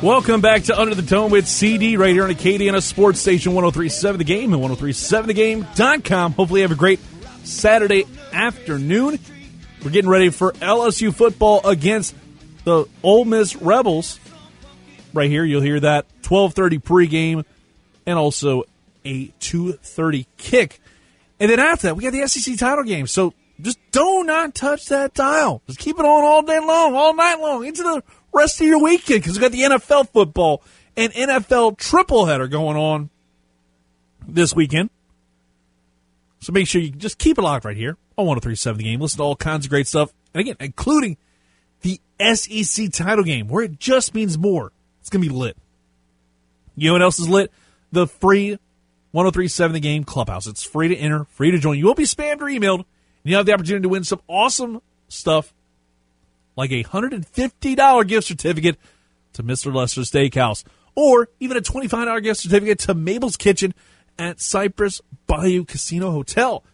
E: Welcome back to Under the Dome with CD right here on Acadiana Sports Station 1037 The Game and 1037thegame.com. Hopefully, you have a great Saturday afternoon. We're getting ready for LSU football against the Ole Miss Rebels. Right here, you'll hear that 12:30 pregame and also a 2:30 kick. And then after that, we got the SEC title game. So just do not touch that dial. Just keep it on all day long, all night long, into the rest of your weekend because we got the NFL football and NFL triple header going on this weekend. So make sure you just keep it locked right here on 1037 The Game. Listen to all kinds of great stuff. And again, including the SEC title game where it just means more. It's going to be lit. You know what else is lit? The free 1037 The Game Clubhouse. It's free to enter, free to join. You won't be spammed or emailed. You have the opportunity to win some awesome stuff like a $150 gift certificate to Mr. Lester Steakhouse or even a $25 gift certificate to Mabel's Kitchen at Cypress Bayou Casino Hotel.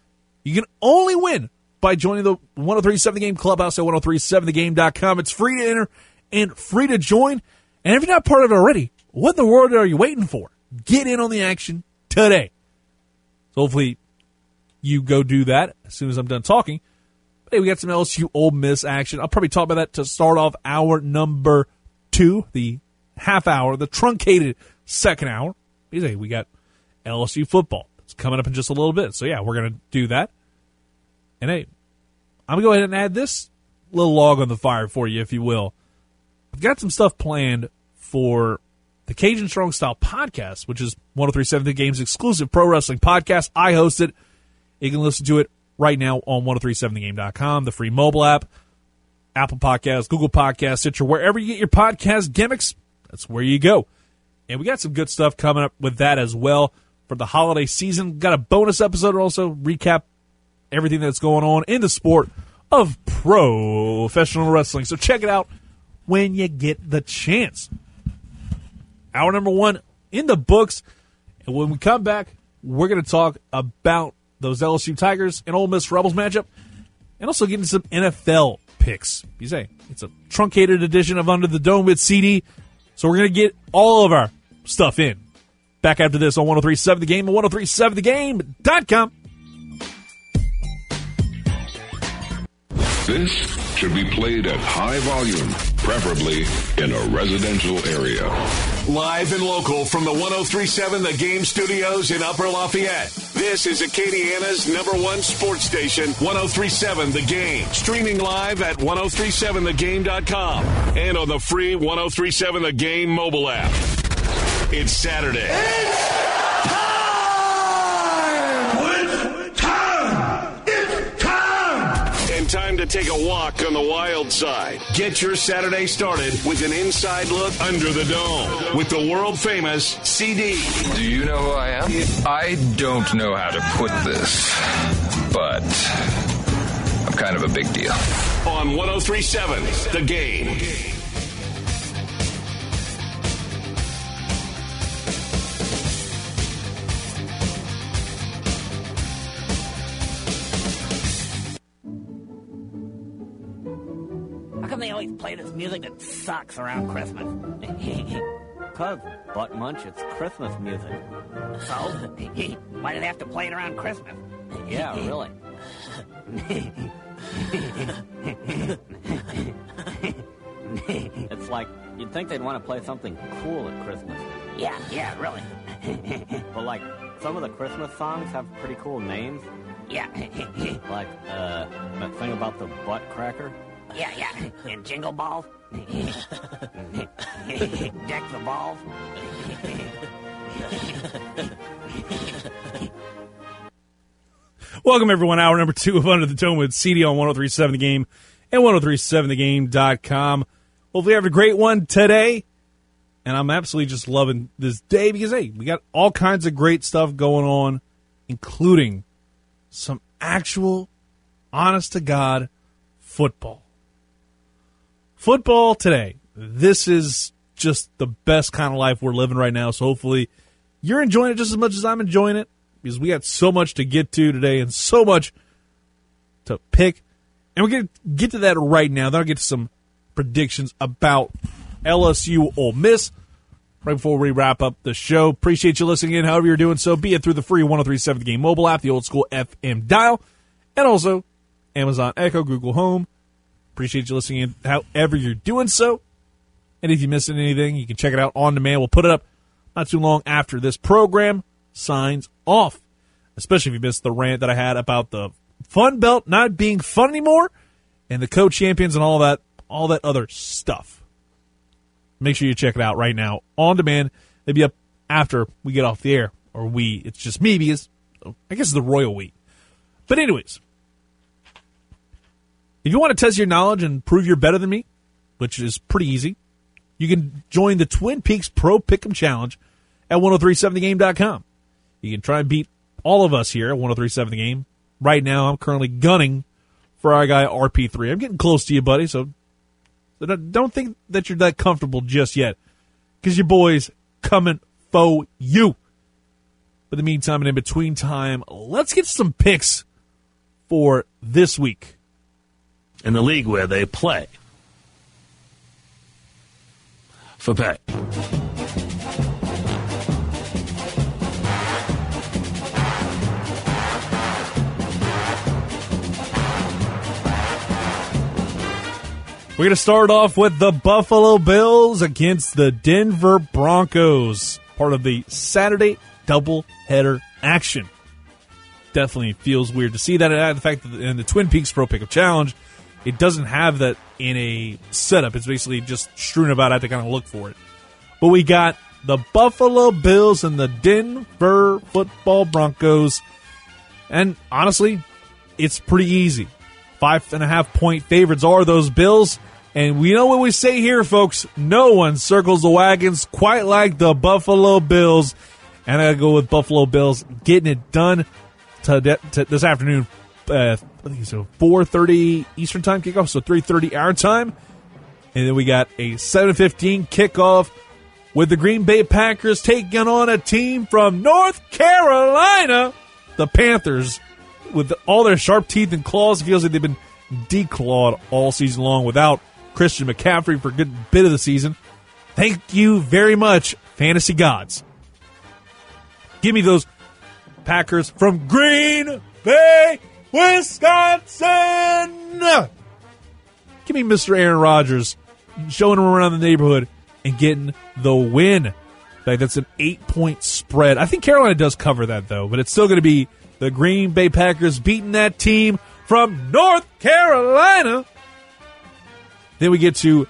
E: You can only win by joining the 1037 The Game Clubhouse at 1037thegame.com. It's free to enter and free to join. And if you're not part of it already, what in the world are you waiting for? Get in on the action today. So hopefully you go do that as soon as I'm done talking. But hey, we got some LSU Ole Miss action. I'll probably talk about that to start off hour number two, the half hour, the truncated second hour. Because hey, we got LSU football. It's coming up in just a little bit. So yeah, we're gonna do that. And hey, I'm gonna go ahead and add this little log on the fire for you, if you will. I've got some stuff planned for the Cajun Strong Style podcast, which is 1037 The Game's exclusive pro wrestling podcast. I host it. You can listen to it right now on 1037thegame.com, the free mobile app, Apple Podcasts, Google Podcasts, Stitcher, wherever you get your podcast gimmicks, that's where you go. And we got some good stuff coming up with that as well for the holiday season. Got a bonus episode also recap everything that's going on in the sport of professional wrestling. So check it out when you get the chance. Hour number one in the books. And when we come back, we're going to talk about those LSU Tigers and Ole Miss Rebels matchup and also getting some NFL picks. You say it's a truncated edition of Under the Dome with CD. So we're going to get all of our stuff in. Back after this on 1037 The Game and 1037thegame.com.
A: This should be played at high volume, preferably in a residential area.
B: Live and local from the 1037 The Game Studios in Upper Lafayette. This is Acadiana's number one sports station, 1037 The Game. Streaming live at 1037thegame.com and on the free 1037 The Game mobile app. It's Saturday.
C: It's
B: to take a walk on the wild side. Get your Saturday started with an inside look under the dome with the world famous CD.
D: Do you know who I am? I don't know how to put this, but I'm kind of a big deal.
B: on 1037 The Game.
J: Music that sucks around Christmas? Cause, butt munch, it's Christmas music. So? Why do they have to play it around Christmas? Yeah, really. it's like, you'd think they'd want to play something cool at Christmas. Yeah, yeah, really. but like, some of the Christmas songs have pretty cool names. Yeah. like, uh, that thing about the butt cracker. Yeah, yeah. And Jingle Balls. Deck the Balls.
E: Welcome, everyone. Hour number two of Under the Dome with CD on 1037 The Game and 1037thegame.com. Hopefully, you have a great one today. And I'm absolutely just loving this day because, hey, we got all kinds of great stuff going on, including some actual, honest to God football. Football today. This is just the best kind of life we're living right now. So hopefully, you're enjoying it just as much as I'm enjoying it because we got so much to get to today and so much to pick. And we're going to get to that right now. Then I'll get to some predictions about LSU Ole Miss right before we wrap up the show. Appreciate you listening in, however you're doing so, be it through the free 1037 The Game mobile app, the old school FM dial, and also Amazon Echo, Google Home. Appreciate you listening in, however you're doing so. And if you missed anything, you can check it out on demand. We'll put it up not too long after this program signs off. Especially if you missed the rant that I had about the Fun Belt not being fun anymore and the co-champions and all that, all that other stuff. Make sure you check it out right now on demand. It'll be up after we get off the air, or we. It's just me because I guess the royal we. But anyways, if you want to test your knowledge and prove you're better than me, which is pretty easy, you can join the Twin Peaks Pro Pick'em Challenge at 1037thegame.com. You can try and beat all of us here at 1037 The Game. Right now, I'm currently gunning for our guy RP3. I'm getting close to you, buddy, so don't think that you're that comfortable just yet because your boy's coming for you. But in the meantime and in between time, let's get some picks for this week
K: in the league where they play for pay.
E: We're going to start off with the Buffalo Bills against the Denver Broncos, part of the Saturday doubleheader action. Definitely feels weird to see that. The fact that in the Twin Peaks Pro Pick'em Challenge, it doesn't have that in a setup. It's basically just strewn about. I have to kind of look for it. But we got the Buffalo Bills and the Denver Football Broncos. And honestly, it's pretty easy. Five and a half point favorites are those Bills. And we know what we say here, folks. No one circles the wagons quite like the Buffalo Bills. And I go with Buffalo Bills getting it done to, to this afternoon. Uh, I think it's a 4:30 Eastern Time kickoff, so 3:30 our time. And then we got a 7:15 kickoff with the Green Bay Packers taking on a team from North Carolina, the Panthers. With all their sharp teeth and claws, it feels like they've been declawed all season long without Christian McCaffrey for a good bit of the season. Thank you very much, fantasy gods. Give me those Packers from Green Bay, Wisconsin. Give me Mr. Aaron Rodgers showing him around the neighborhood and getting the win. Like that's an eight point spread. I think Carolina does cover that though, but it's still going to be the Green Bay Packers beating that team from North Carolina. Then we get to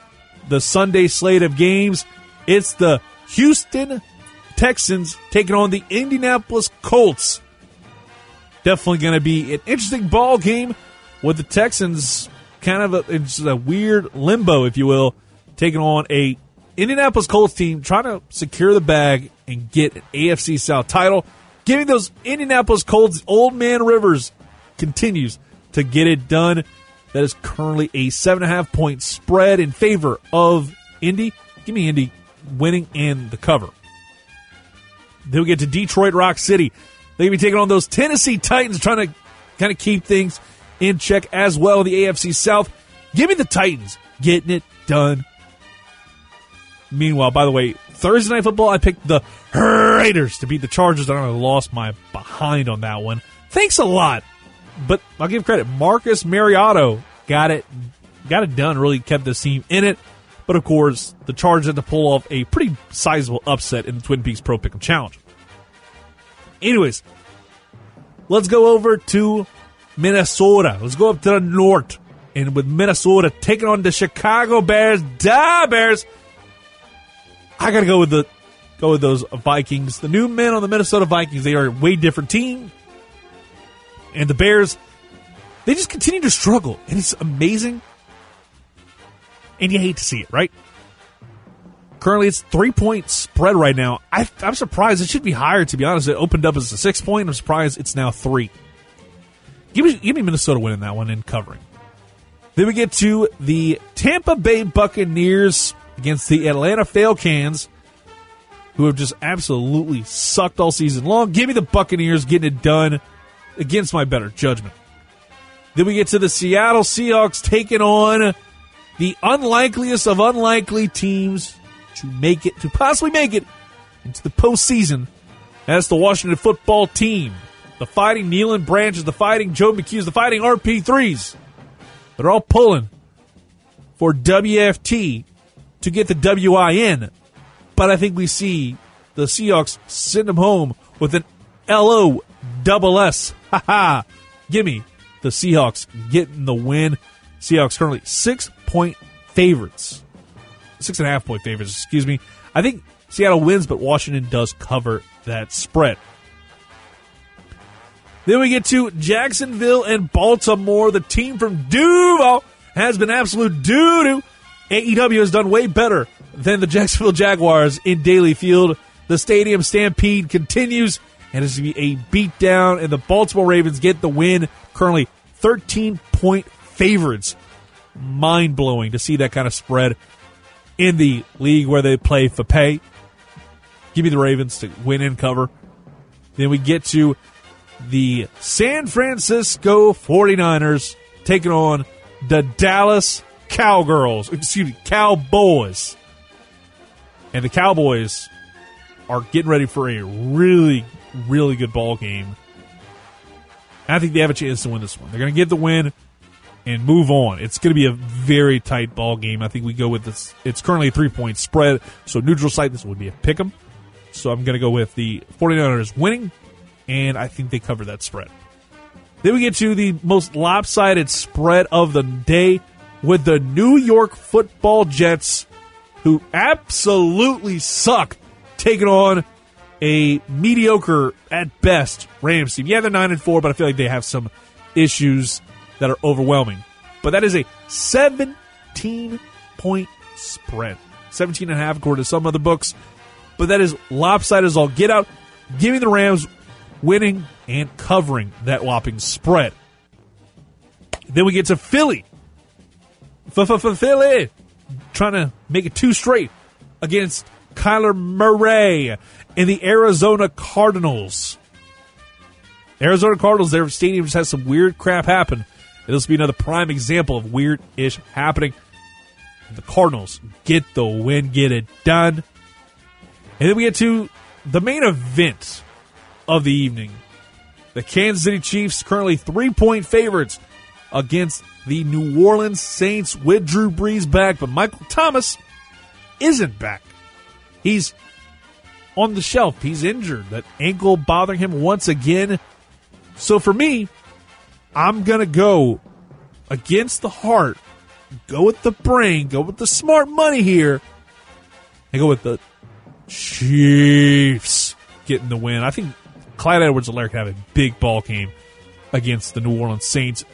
E: the Sunday slate of games. It's the Houston Texans taking on the Indianapolis Colts. Definitely going to be an interesting ball game with the Texans kind of a, it's a weird limbo, if you will, taking on a Indianapolis Colts team trying to secure the bag and get an AFC South title. Giving those Indianapolis Colts, Old Man Rivers continues to get it done. That is currently a seven and a half point spread in favor of Indy. Give me Indy winning and the cover. Then we get to Detroit Rock City. They're going to be taking on those Tennessee Titans, trying to kind of keep things in check as well in the AFC South. Give me the Titans getting it done. Meanwhile, by the way, Thursday Night Football, I picked the Raiders to beat the Chargers. I lost my behind on that one. Thanks a lot. But I'll give credit. Marcus Mariota got it got it done, really kept the team in it. But of course, the Chargers had to pull off a pretty sizable upset in the Twin Peaks Pro Pick'em Challenge. Anyways, let's go over to Minnesota. Let's go up to the north. And with Minnesota taking on the Chicago Bears, da Bears. I gotta go with the go with those Vikings. The new men on the Minnesota Vikings, they are a way different team. And the Bears, they just continue to struggle. And it's amazing. And you hate to see it, right? Currently, it's three point spread right now. I, am surprised. It should be higher, to be honest. It opened up as a six point. I'm surprised it's now three. Give me, give me Minnesota winning that one and covering. Then we get to the Tampa Bay Buccaneers against the Atlanta Falcons, who have just absolutely sucked all season long. Give me the Buccaneers getting it done against my better judgment. Then we get to the Seattle Seahawks taking on the unlikeliest of unlikely teams to make it, to possibly make it into the postseason. That's the Washington football team. The fighting Nealon Branches, the fighting Joe McHughes, the fighting RP3s. They're all pulling for WFT to get the WIN. But I think we see the Seahawks send them home with an LO double S. Ha ha. Give me the Seahawks getting the win. Seahawks currently six point favorites. Six and a half point favorites, excuse me. I think Seattle wins, but Washington does cover that spread. Then we get to Jacksonville and Baltimore. The team from Duval has been absolute doo doo. AEW has done way better than the Jacksonville Jaguars in Daily Field. The stadium stampede continues, and it's going to be a beatdown, and the Baltimore Ravens get the win. Currently 13 point favorites. Mind blowing to see that kind of spread in the league where they play for pay. Give me the Ravens to win and cover. Then we get to the San Francisco 49ers taking on the Dallas Cowgirls, excuse me, Cowboys. And the Cowboys are getting ready for a really, really good ball game. I think they have a chance to win this one. They're going to get the win. And move on. It's going to be a very tight ball game. I think we go with this. It's currently a three point spread, so neutral site. This would be a pick 'em. So I'm going to go with the 49ers winning, and I think they cover that spread. Then we get to the most lopsided spread of the day with the New York Football Jets, who absolutely suck, taking on a mediocre at best Rams team. Yeah, they're nine and four, but I feel like they have some issues that are overwhelming. But that is a 17 point spread. 17 and a half according to some other books. But that is lopsided as all get out, giving the Rams winning and covering that whopping spread. Then we get to Philly. Philly trying to make it two straight against Kyler Murray and the Arizona Cardinals. Arizona Cardinals, their stadium just has some weird crap happen. Will be another prime example of weird ish happening. The Cardinals get the win, get it done. And then we get to the main event of the evening. The Kansas City Chiefs, currently three point favorites against the New Orleans Saints with Drew Brees back, but Michael Thomas isn't back. He's on the shelf. He's injured. That ankle bothering him once again. So for me, I'm going to go against the heart, go with the brain, go with the smart money here, and go with the Chiefs getting the win. I think Clyde Edwards-Helaire can have a big ball game against the New Orleans Saints.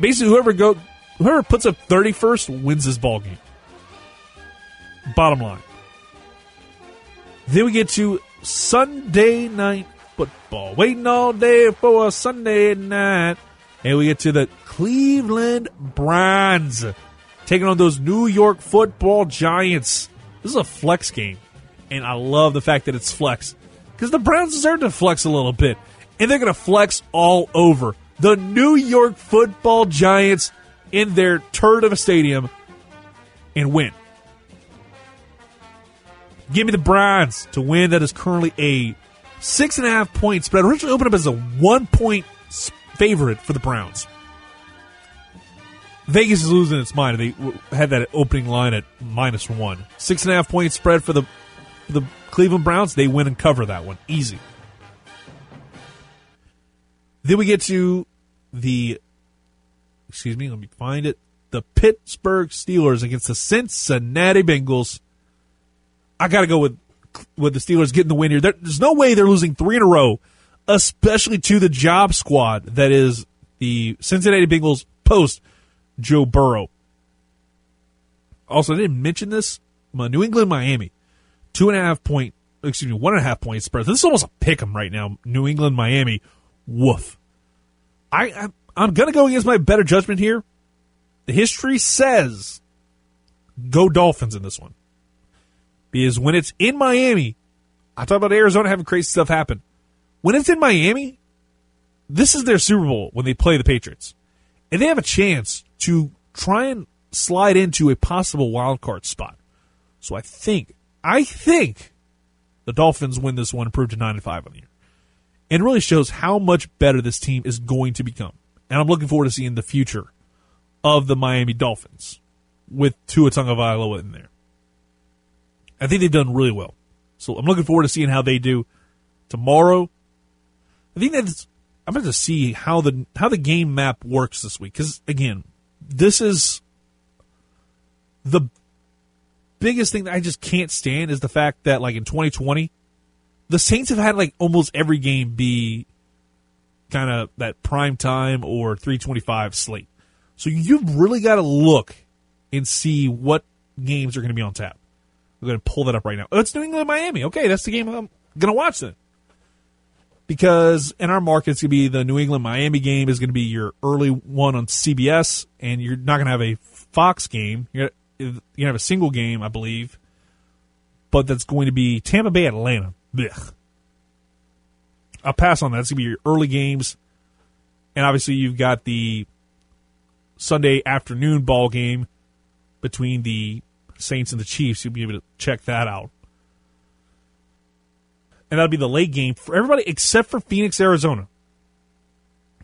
E: Basically, whoever go whoever puts up 31st wins this ball game. Bottom line. Then we get to Sunday night football. Waiting all day for a Sunday night. And we get to the Cleveland Browns taking on those New York football giants. This is a flex game. And I love the fact that it's flex. Because the Browns deserve to flex a little bit. And they're going to flex all over. The New York football giants in their turd of a stadium and win. Give me the Browns to win. That is currently a six and a half point spread. Originally opened up as a one point favorite for the Browns. Vegas is losing its mind. They had that opening line at minus one. Six and a half point spread for the the Cleveland Browns. They win and cover that one easy. Then we get to the excuse me, let me find it. The Pittsburgh Steelers against the Cincinnati Bengals. I got to go with with the Steelers getting the win here. There, there's no way they're losing three in a row, especially to the job squad that is the Cincinnati Bengals post Joe Burrow. Also, I didn't mention this. New England, Miami, two and a half point, excuse me, one and a half point spread. This is almost a pick 'em right now. New England, Miami, woof. I, I I'm gonna go against my better judgment here. The history says go Dolphins in this one. Because when it's in Miami, I talk about Arizona having crazy stuff happen. When it's in Miami, this is their Super Bowl when they play the Patriots. And they have a chance to try and slide into a possible wild card spot. So I think, I think the Dolphins win this one, improve to 9 and 5 on the year. And it really shows how much better this team is going to become. And I'm looking forward to seeing the future of the Miami Dolphins with Tua Tagovailoa in there. I think they've done really well. So I'm looking forward to seeing how they do tomorrow. I think that's I'm going to see how the how the game map works this week because again, this is the biggest thing that I just can't stand is the fact that like in 2020, the Saints have had like almost every game be kind of that prime time or 325 slate. So you've really got to look and see what games are going to be on tap. We're going to pull that up right now. Oh, it's New England Miami. Okay, that's the game I'm going to watch then. Because in our market, it's going to be the New England Miami game is going to be your early one on CBS, and you're not going to have a Fox game. You're going to have a single game, I believe, but that's going to be Tampa Bay Atlanta. Blech. I'll pass on that. It's going to be your early games. And obviously, you've got the Sunday afternoon ball game between the Saints and the Chiefs. You'll be able to check that out. And that'll be the late game for everybody except for Phoenix, Arizona.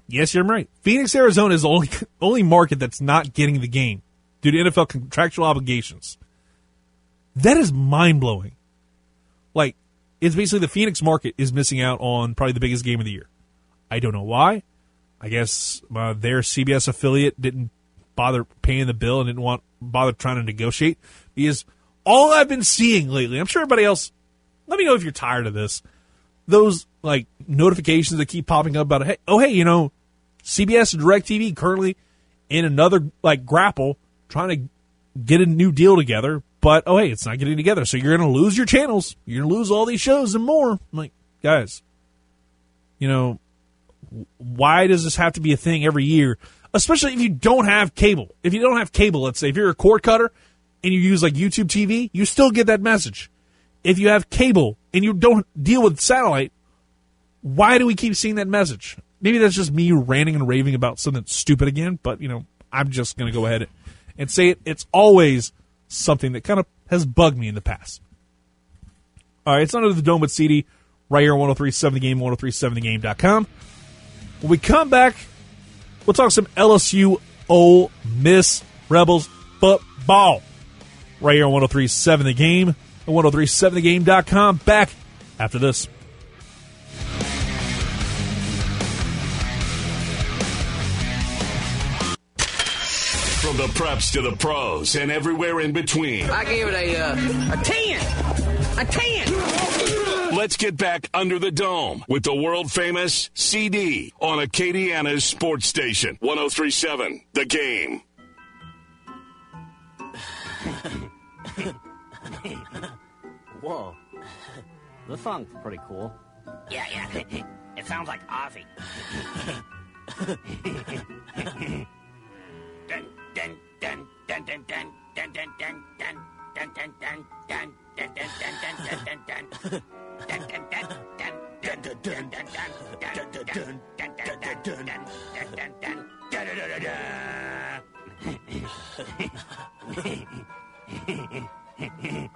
E: Yes, you're right. Phoenix, Arizona is the only only market that's not getting the game due to NFL contractual obligations. That is mind blowing. Like, it's basically the Phoenix market is missing out on probably the biggest game of the year. I don't know why. I guess uh, their CBS affiliate didn't bother paying the bill and didn't want bother trying to negotiate because all I've been seeing lately, I'm sure everybody else. Let me know if you're tired of this. Those like notifications that keep popping up about hey, oh hey, you know, CBS and DirecTV currently in another like grapple trying to get a new deal together, but oh hey, it's not getting together, so you're to lose your channels. You're to lose all these shows and more. I'm like, guys, you know, why does this have to be a thing every year? Especially if you don't have cable. If you don't have cable, let's say if you're a cord cutter and you use like YouTube TV, you still get that message. If you have cable and you don't deal with satellite, why do we keep seeing that message? Maybe that's just me ranting and raving about something stupid again, but you know, I'm just going to go ahead and say it. It's always something that kind of has bugged me in the past. All right, it's under the dome with CD right here on 1037 the game, 1037thegame.com. When we come back, we'll talk some LSU Ole Miss Rebels football right here on 1037 the game and 1037thegame.com. Back after this.
B: From the preps to the pros and everywhere in between.
L: I give it a uh, a ten, a ten.
B: Let's get back under the dome with the world famous CD on Acadiana's sports station 1037 The Game.
J: Whoa. This song's pretty cool.
L: Yeah, yeah. It sounds like Ozzy. dun, dun, dun, dun, dun, dun, dun, dun, dun, dun, dun, dun, dun, dun, dun, dun, dun, dun, dun, dun. Dun, dun, dun, dun,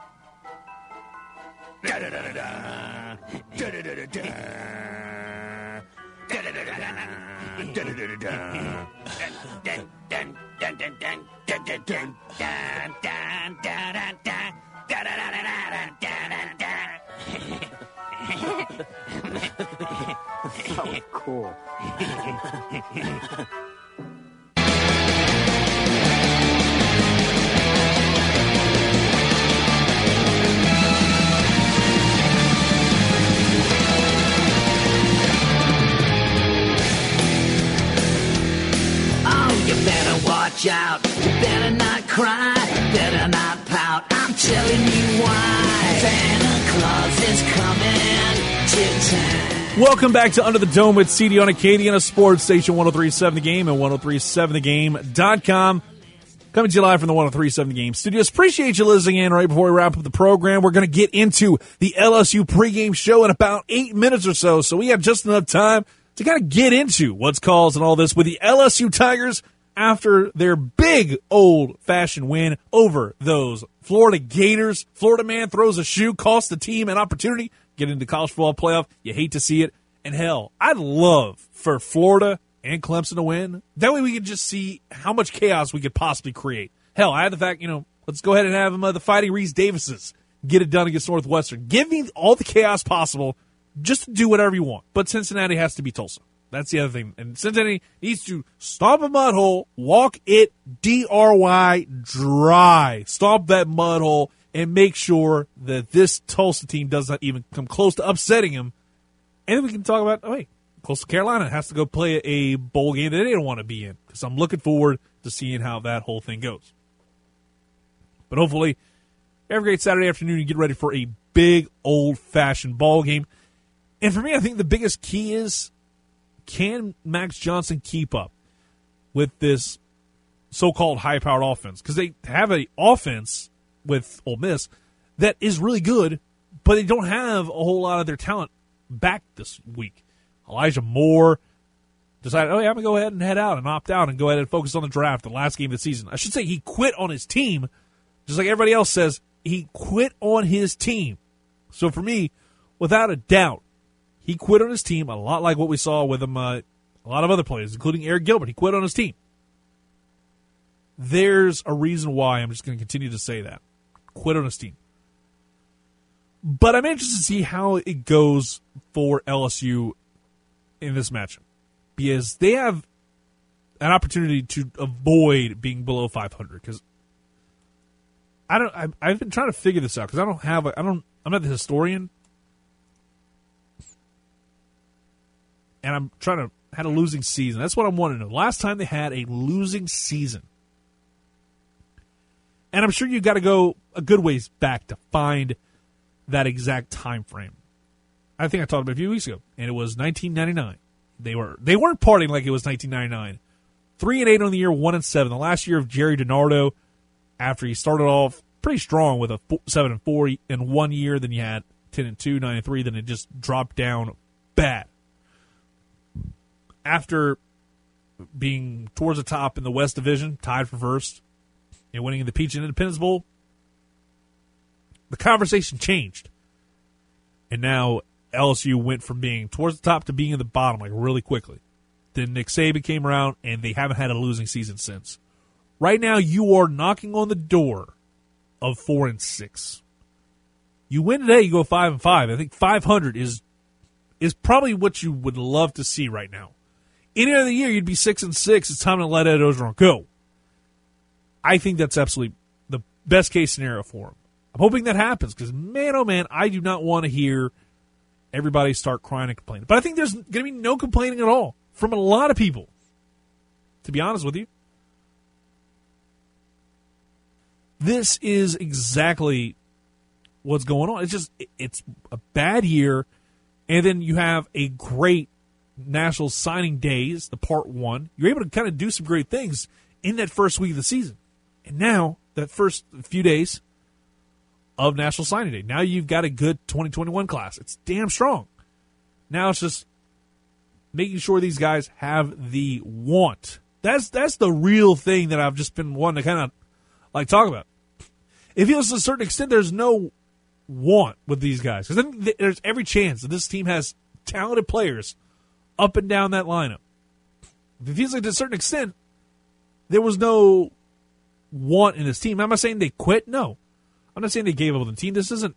J: So cool.
F: Watch out. You better not cry. Better not pout. I'm telling you why. Santa Claus is coming to town.
E: Welcome back to Under the Dome with CD on Acadiana Sports Station 1037 The Game and 1037thegame.com. Coming to you live from the 1037 The Game studios. Appreciate you listening in right before we wrap up the program. We're going to get into the LSU pregame show in about eight minutes or so, so we have just enough time to kind of get into what's caused and all this with the LSU Tigers after their big old fashioned win over those Florida Gators. Florida man throws a shoe, costs the team an opportunity get into college football playoff. You hate to see it. And hell, I'd love for Florida and Clemson to win. That way we could just see how much chaos we could possibly create. Hell, I had the fact, you know, let's go ahead and have them, uh, the Fighting Reese Davises get it done against Northwestern. Give me all the chaos possible. Just do whatever you want. But Cincinnati has to be Tulsa. That's the other thing. And Cincinnati needs to stomp a mud hole, walk it D-R-Y dry. Stomp that mud hole and make sure that this Tulsa team does not even come close to upsetting him. And then we can talk about, oh, wait, Coastal Carolina has to go play a bowl game that they don't want to be in. Because I'm looking forward to seeing how that whole thing goes. But hopefully, every great Saturday afternoon, you get ready for a big old fashioned ball game. And for me, I think the biggest key is can Max Johnson keep up with this so called high powered offense? Because they have an offense with Ole Miss that is really good, but they don't have a whole lot of their talent back this week. Elijah Moore decided, oh yeah, I'm gonna go ahead and head out and opt out and go ahead and focus on the draft, the last game of the season. I should say he quit on his team, just like everybody else says. He quit on his team. So for me, without a doubt, he quit on his team a lot like what we saw with him uh, A lot of other players, including Eric Gilbert. He quit on his team. There's a reason why I'm just going to continue to say that. Quit on his team. But I'm interested to see how it goes for LSU in this matchup because they have an opportunity to avoid being below 500 because I don't. I, I've been trying to figure this out because I don't have. A, I don't. I'm not the historian, and I'm trying to had a losing season. That's what I'm wanting to know. Last time they had a losing season, and I'm sure you got to go a good ways back to find that exact time frame. I think I talked about a few weeks ago, and it was 1999. They were they weren't partying like it was 1999. Three and eight on the year, one and seven. The last year of Gerry DiNardo, after he started off pretty strong with a four, seven and four in one year, then you had ten and two, nine and three, then it just dropped down bad. After being towards the top in the West Division, tied for first, and winning the Peach and Independence Bowl, the conversation changed. And now LSU went from being towards the top to being in the bottom like really quickly. Then Nick Saban came around and they haven't had a losing season since. Right now you are knocking on the door of four and six. You win today, you go five and five. I think five hundred is is probably what you would love to see right now. Any other year you'd be six and six. It's time to let Ed Orgeron go. I think that's absolutely the best case scenario for him. I'm hoping that happens because man, oh man, I do not want to hear everybody start crying and complaining. But I think there's going to be no complaining at all from a lot of people. To be honest with you, this is exactly what's going on. It's just it's a bad year, and then you have a great national signing days, the part one. You're able to kind of do some great things in that first week of the season, and now that first few days of National Signing Day. Now you've got a good 2021 class. It's damn strong. Now it's just making sure these guys have the want. That's that's the real thing that I've just been wanting to kind of like talk about. It feels to a certain extent there's no want with these guys because there's every chance that this team has talented players up and down that lineup. It feels like to a certain extent there was no want in this team. Am I saying they quit? No. I'm not saying they gave up on the team. This isn't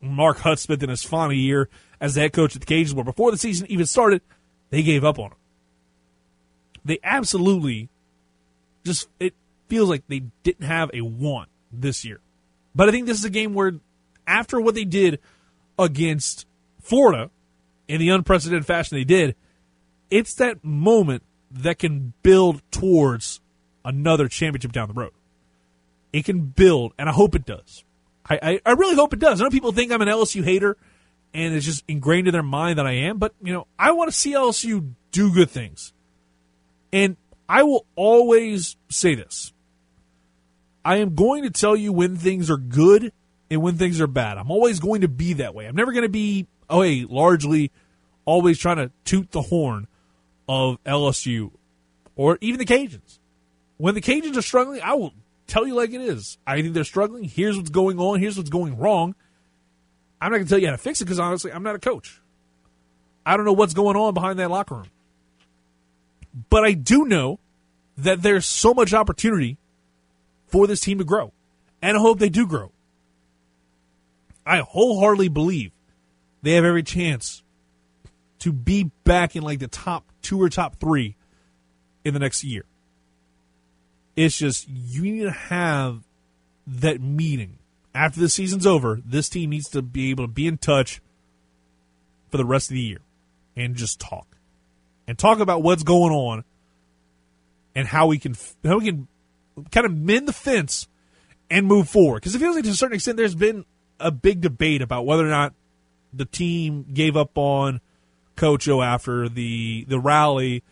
E: Mark Hudspeth in his final year as the head coach at the Cajuns, where before the season even started, they gave up on him. They absolutely just, it feels like they didn't have a want this year. But I think this is a game where, after what they did against Florida in the unprecedented fashion they did, it's that moment that can build towards another championship down the road. It can build, and I hope it does. I, I, I really hope it does. I know people think I'm an LSU hater, and it's just ingrained in their mind that I am. But you know, I want to see LSU do good things, and I will always say this: I am going to tell you when things are good and when things are bad. I'm always going to be that way. I'm never going to be, oh, hey, largely always trying to toot the horn of LSU or even the Cajuns. When the Cajuns are struggling, I will tell you like it is. I think they're struggling. Here's what's going on. Here's what's going wrong. I'm not going to tell you how to fix it because honestly, I'm not a coach. I don't know what's going on behind that locker room. But I do know that there's so much opportunity for this team to grow. And I hope they do grow. I wholeheartedly believe they have every chance to be back in like the top two or top three in the next year. It's just you need to have that meeting after the season's over. This team needs to be able to be in touch for the rest of the year and just talk and talk about what's going on and how we can how we can kind of mend the fence and move forward. Because it feels like to a certain extent there's been a big debate about whether or not the team gave up on Coach O after the the rally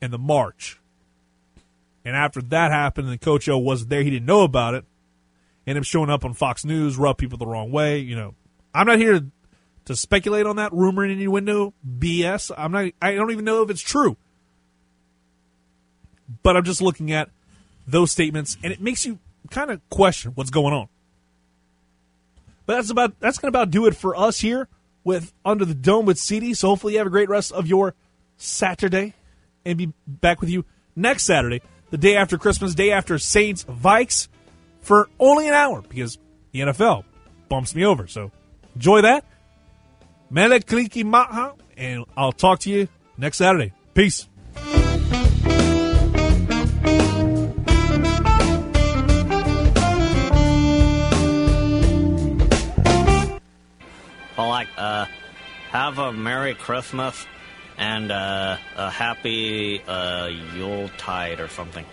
E: and the march. And after that happened and Coach O wasn't there, he didn't know about it. And him showing up on Fox News rubbed people the wrong way. You know, I'm not here to, speculate on that rumor in any window BS. I'm not. I don't even know if it's true. But I'm just looking at those statements, and it makes you kind of question what's going on. But that's about that's to about do it for us here with Under the Dome with CD. So hopefully you have a great rest of your Saturday, and be back with you next Saturday, the day after Christmas, day after Saints Vikes, for only an hour because the NFL bumps me over. So enjoy that. Mele Kalikimaka, and I'll talk to you next Saturday. Peace.
J: Like, uh, have a Merry Christmas and uh, a happy uh, Yuletide or something.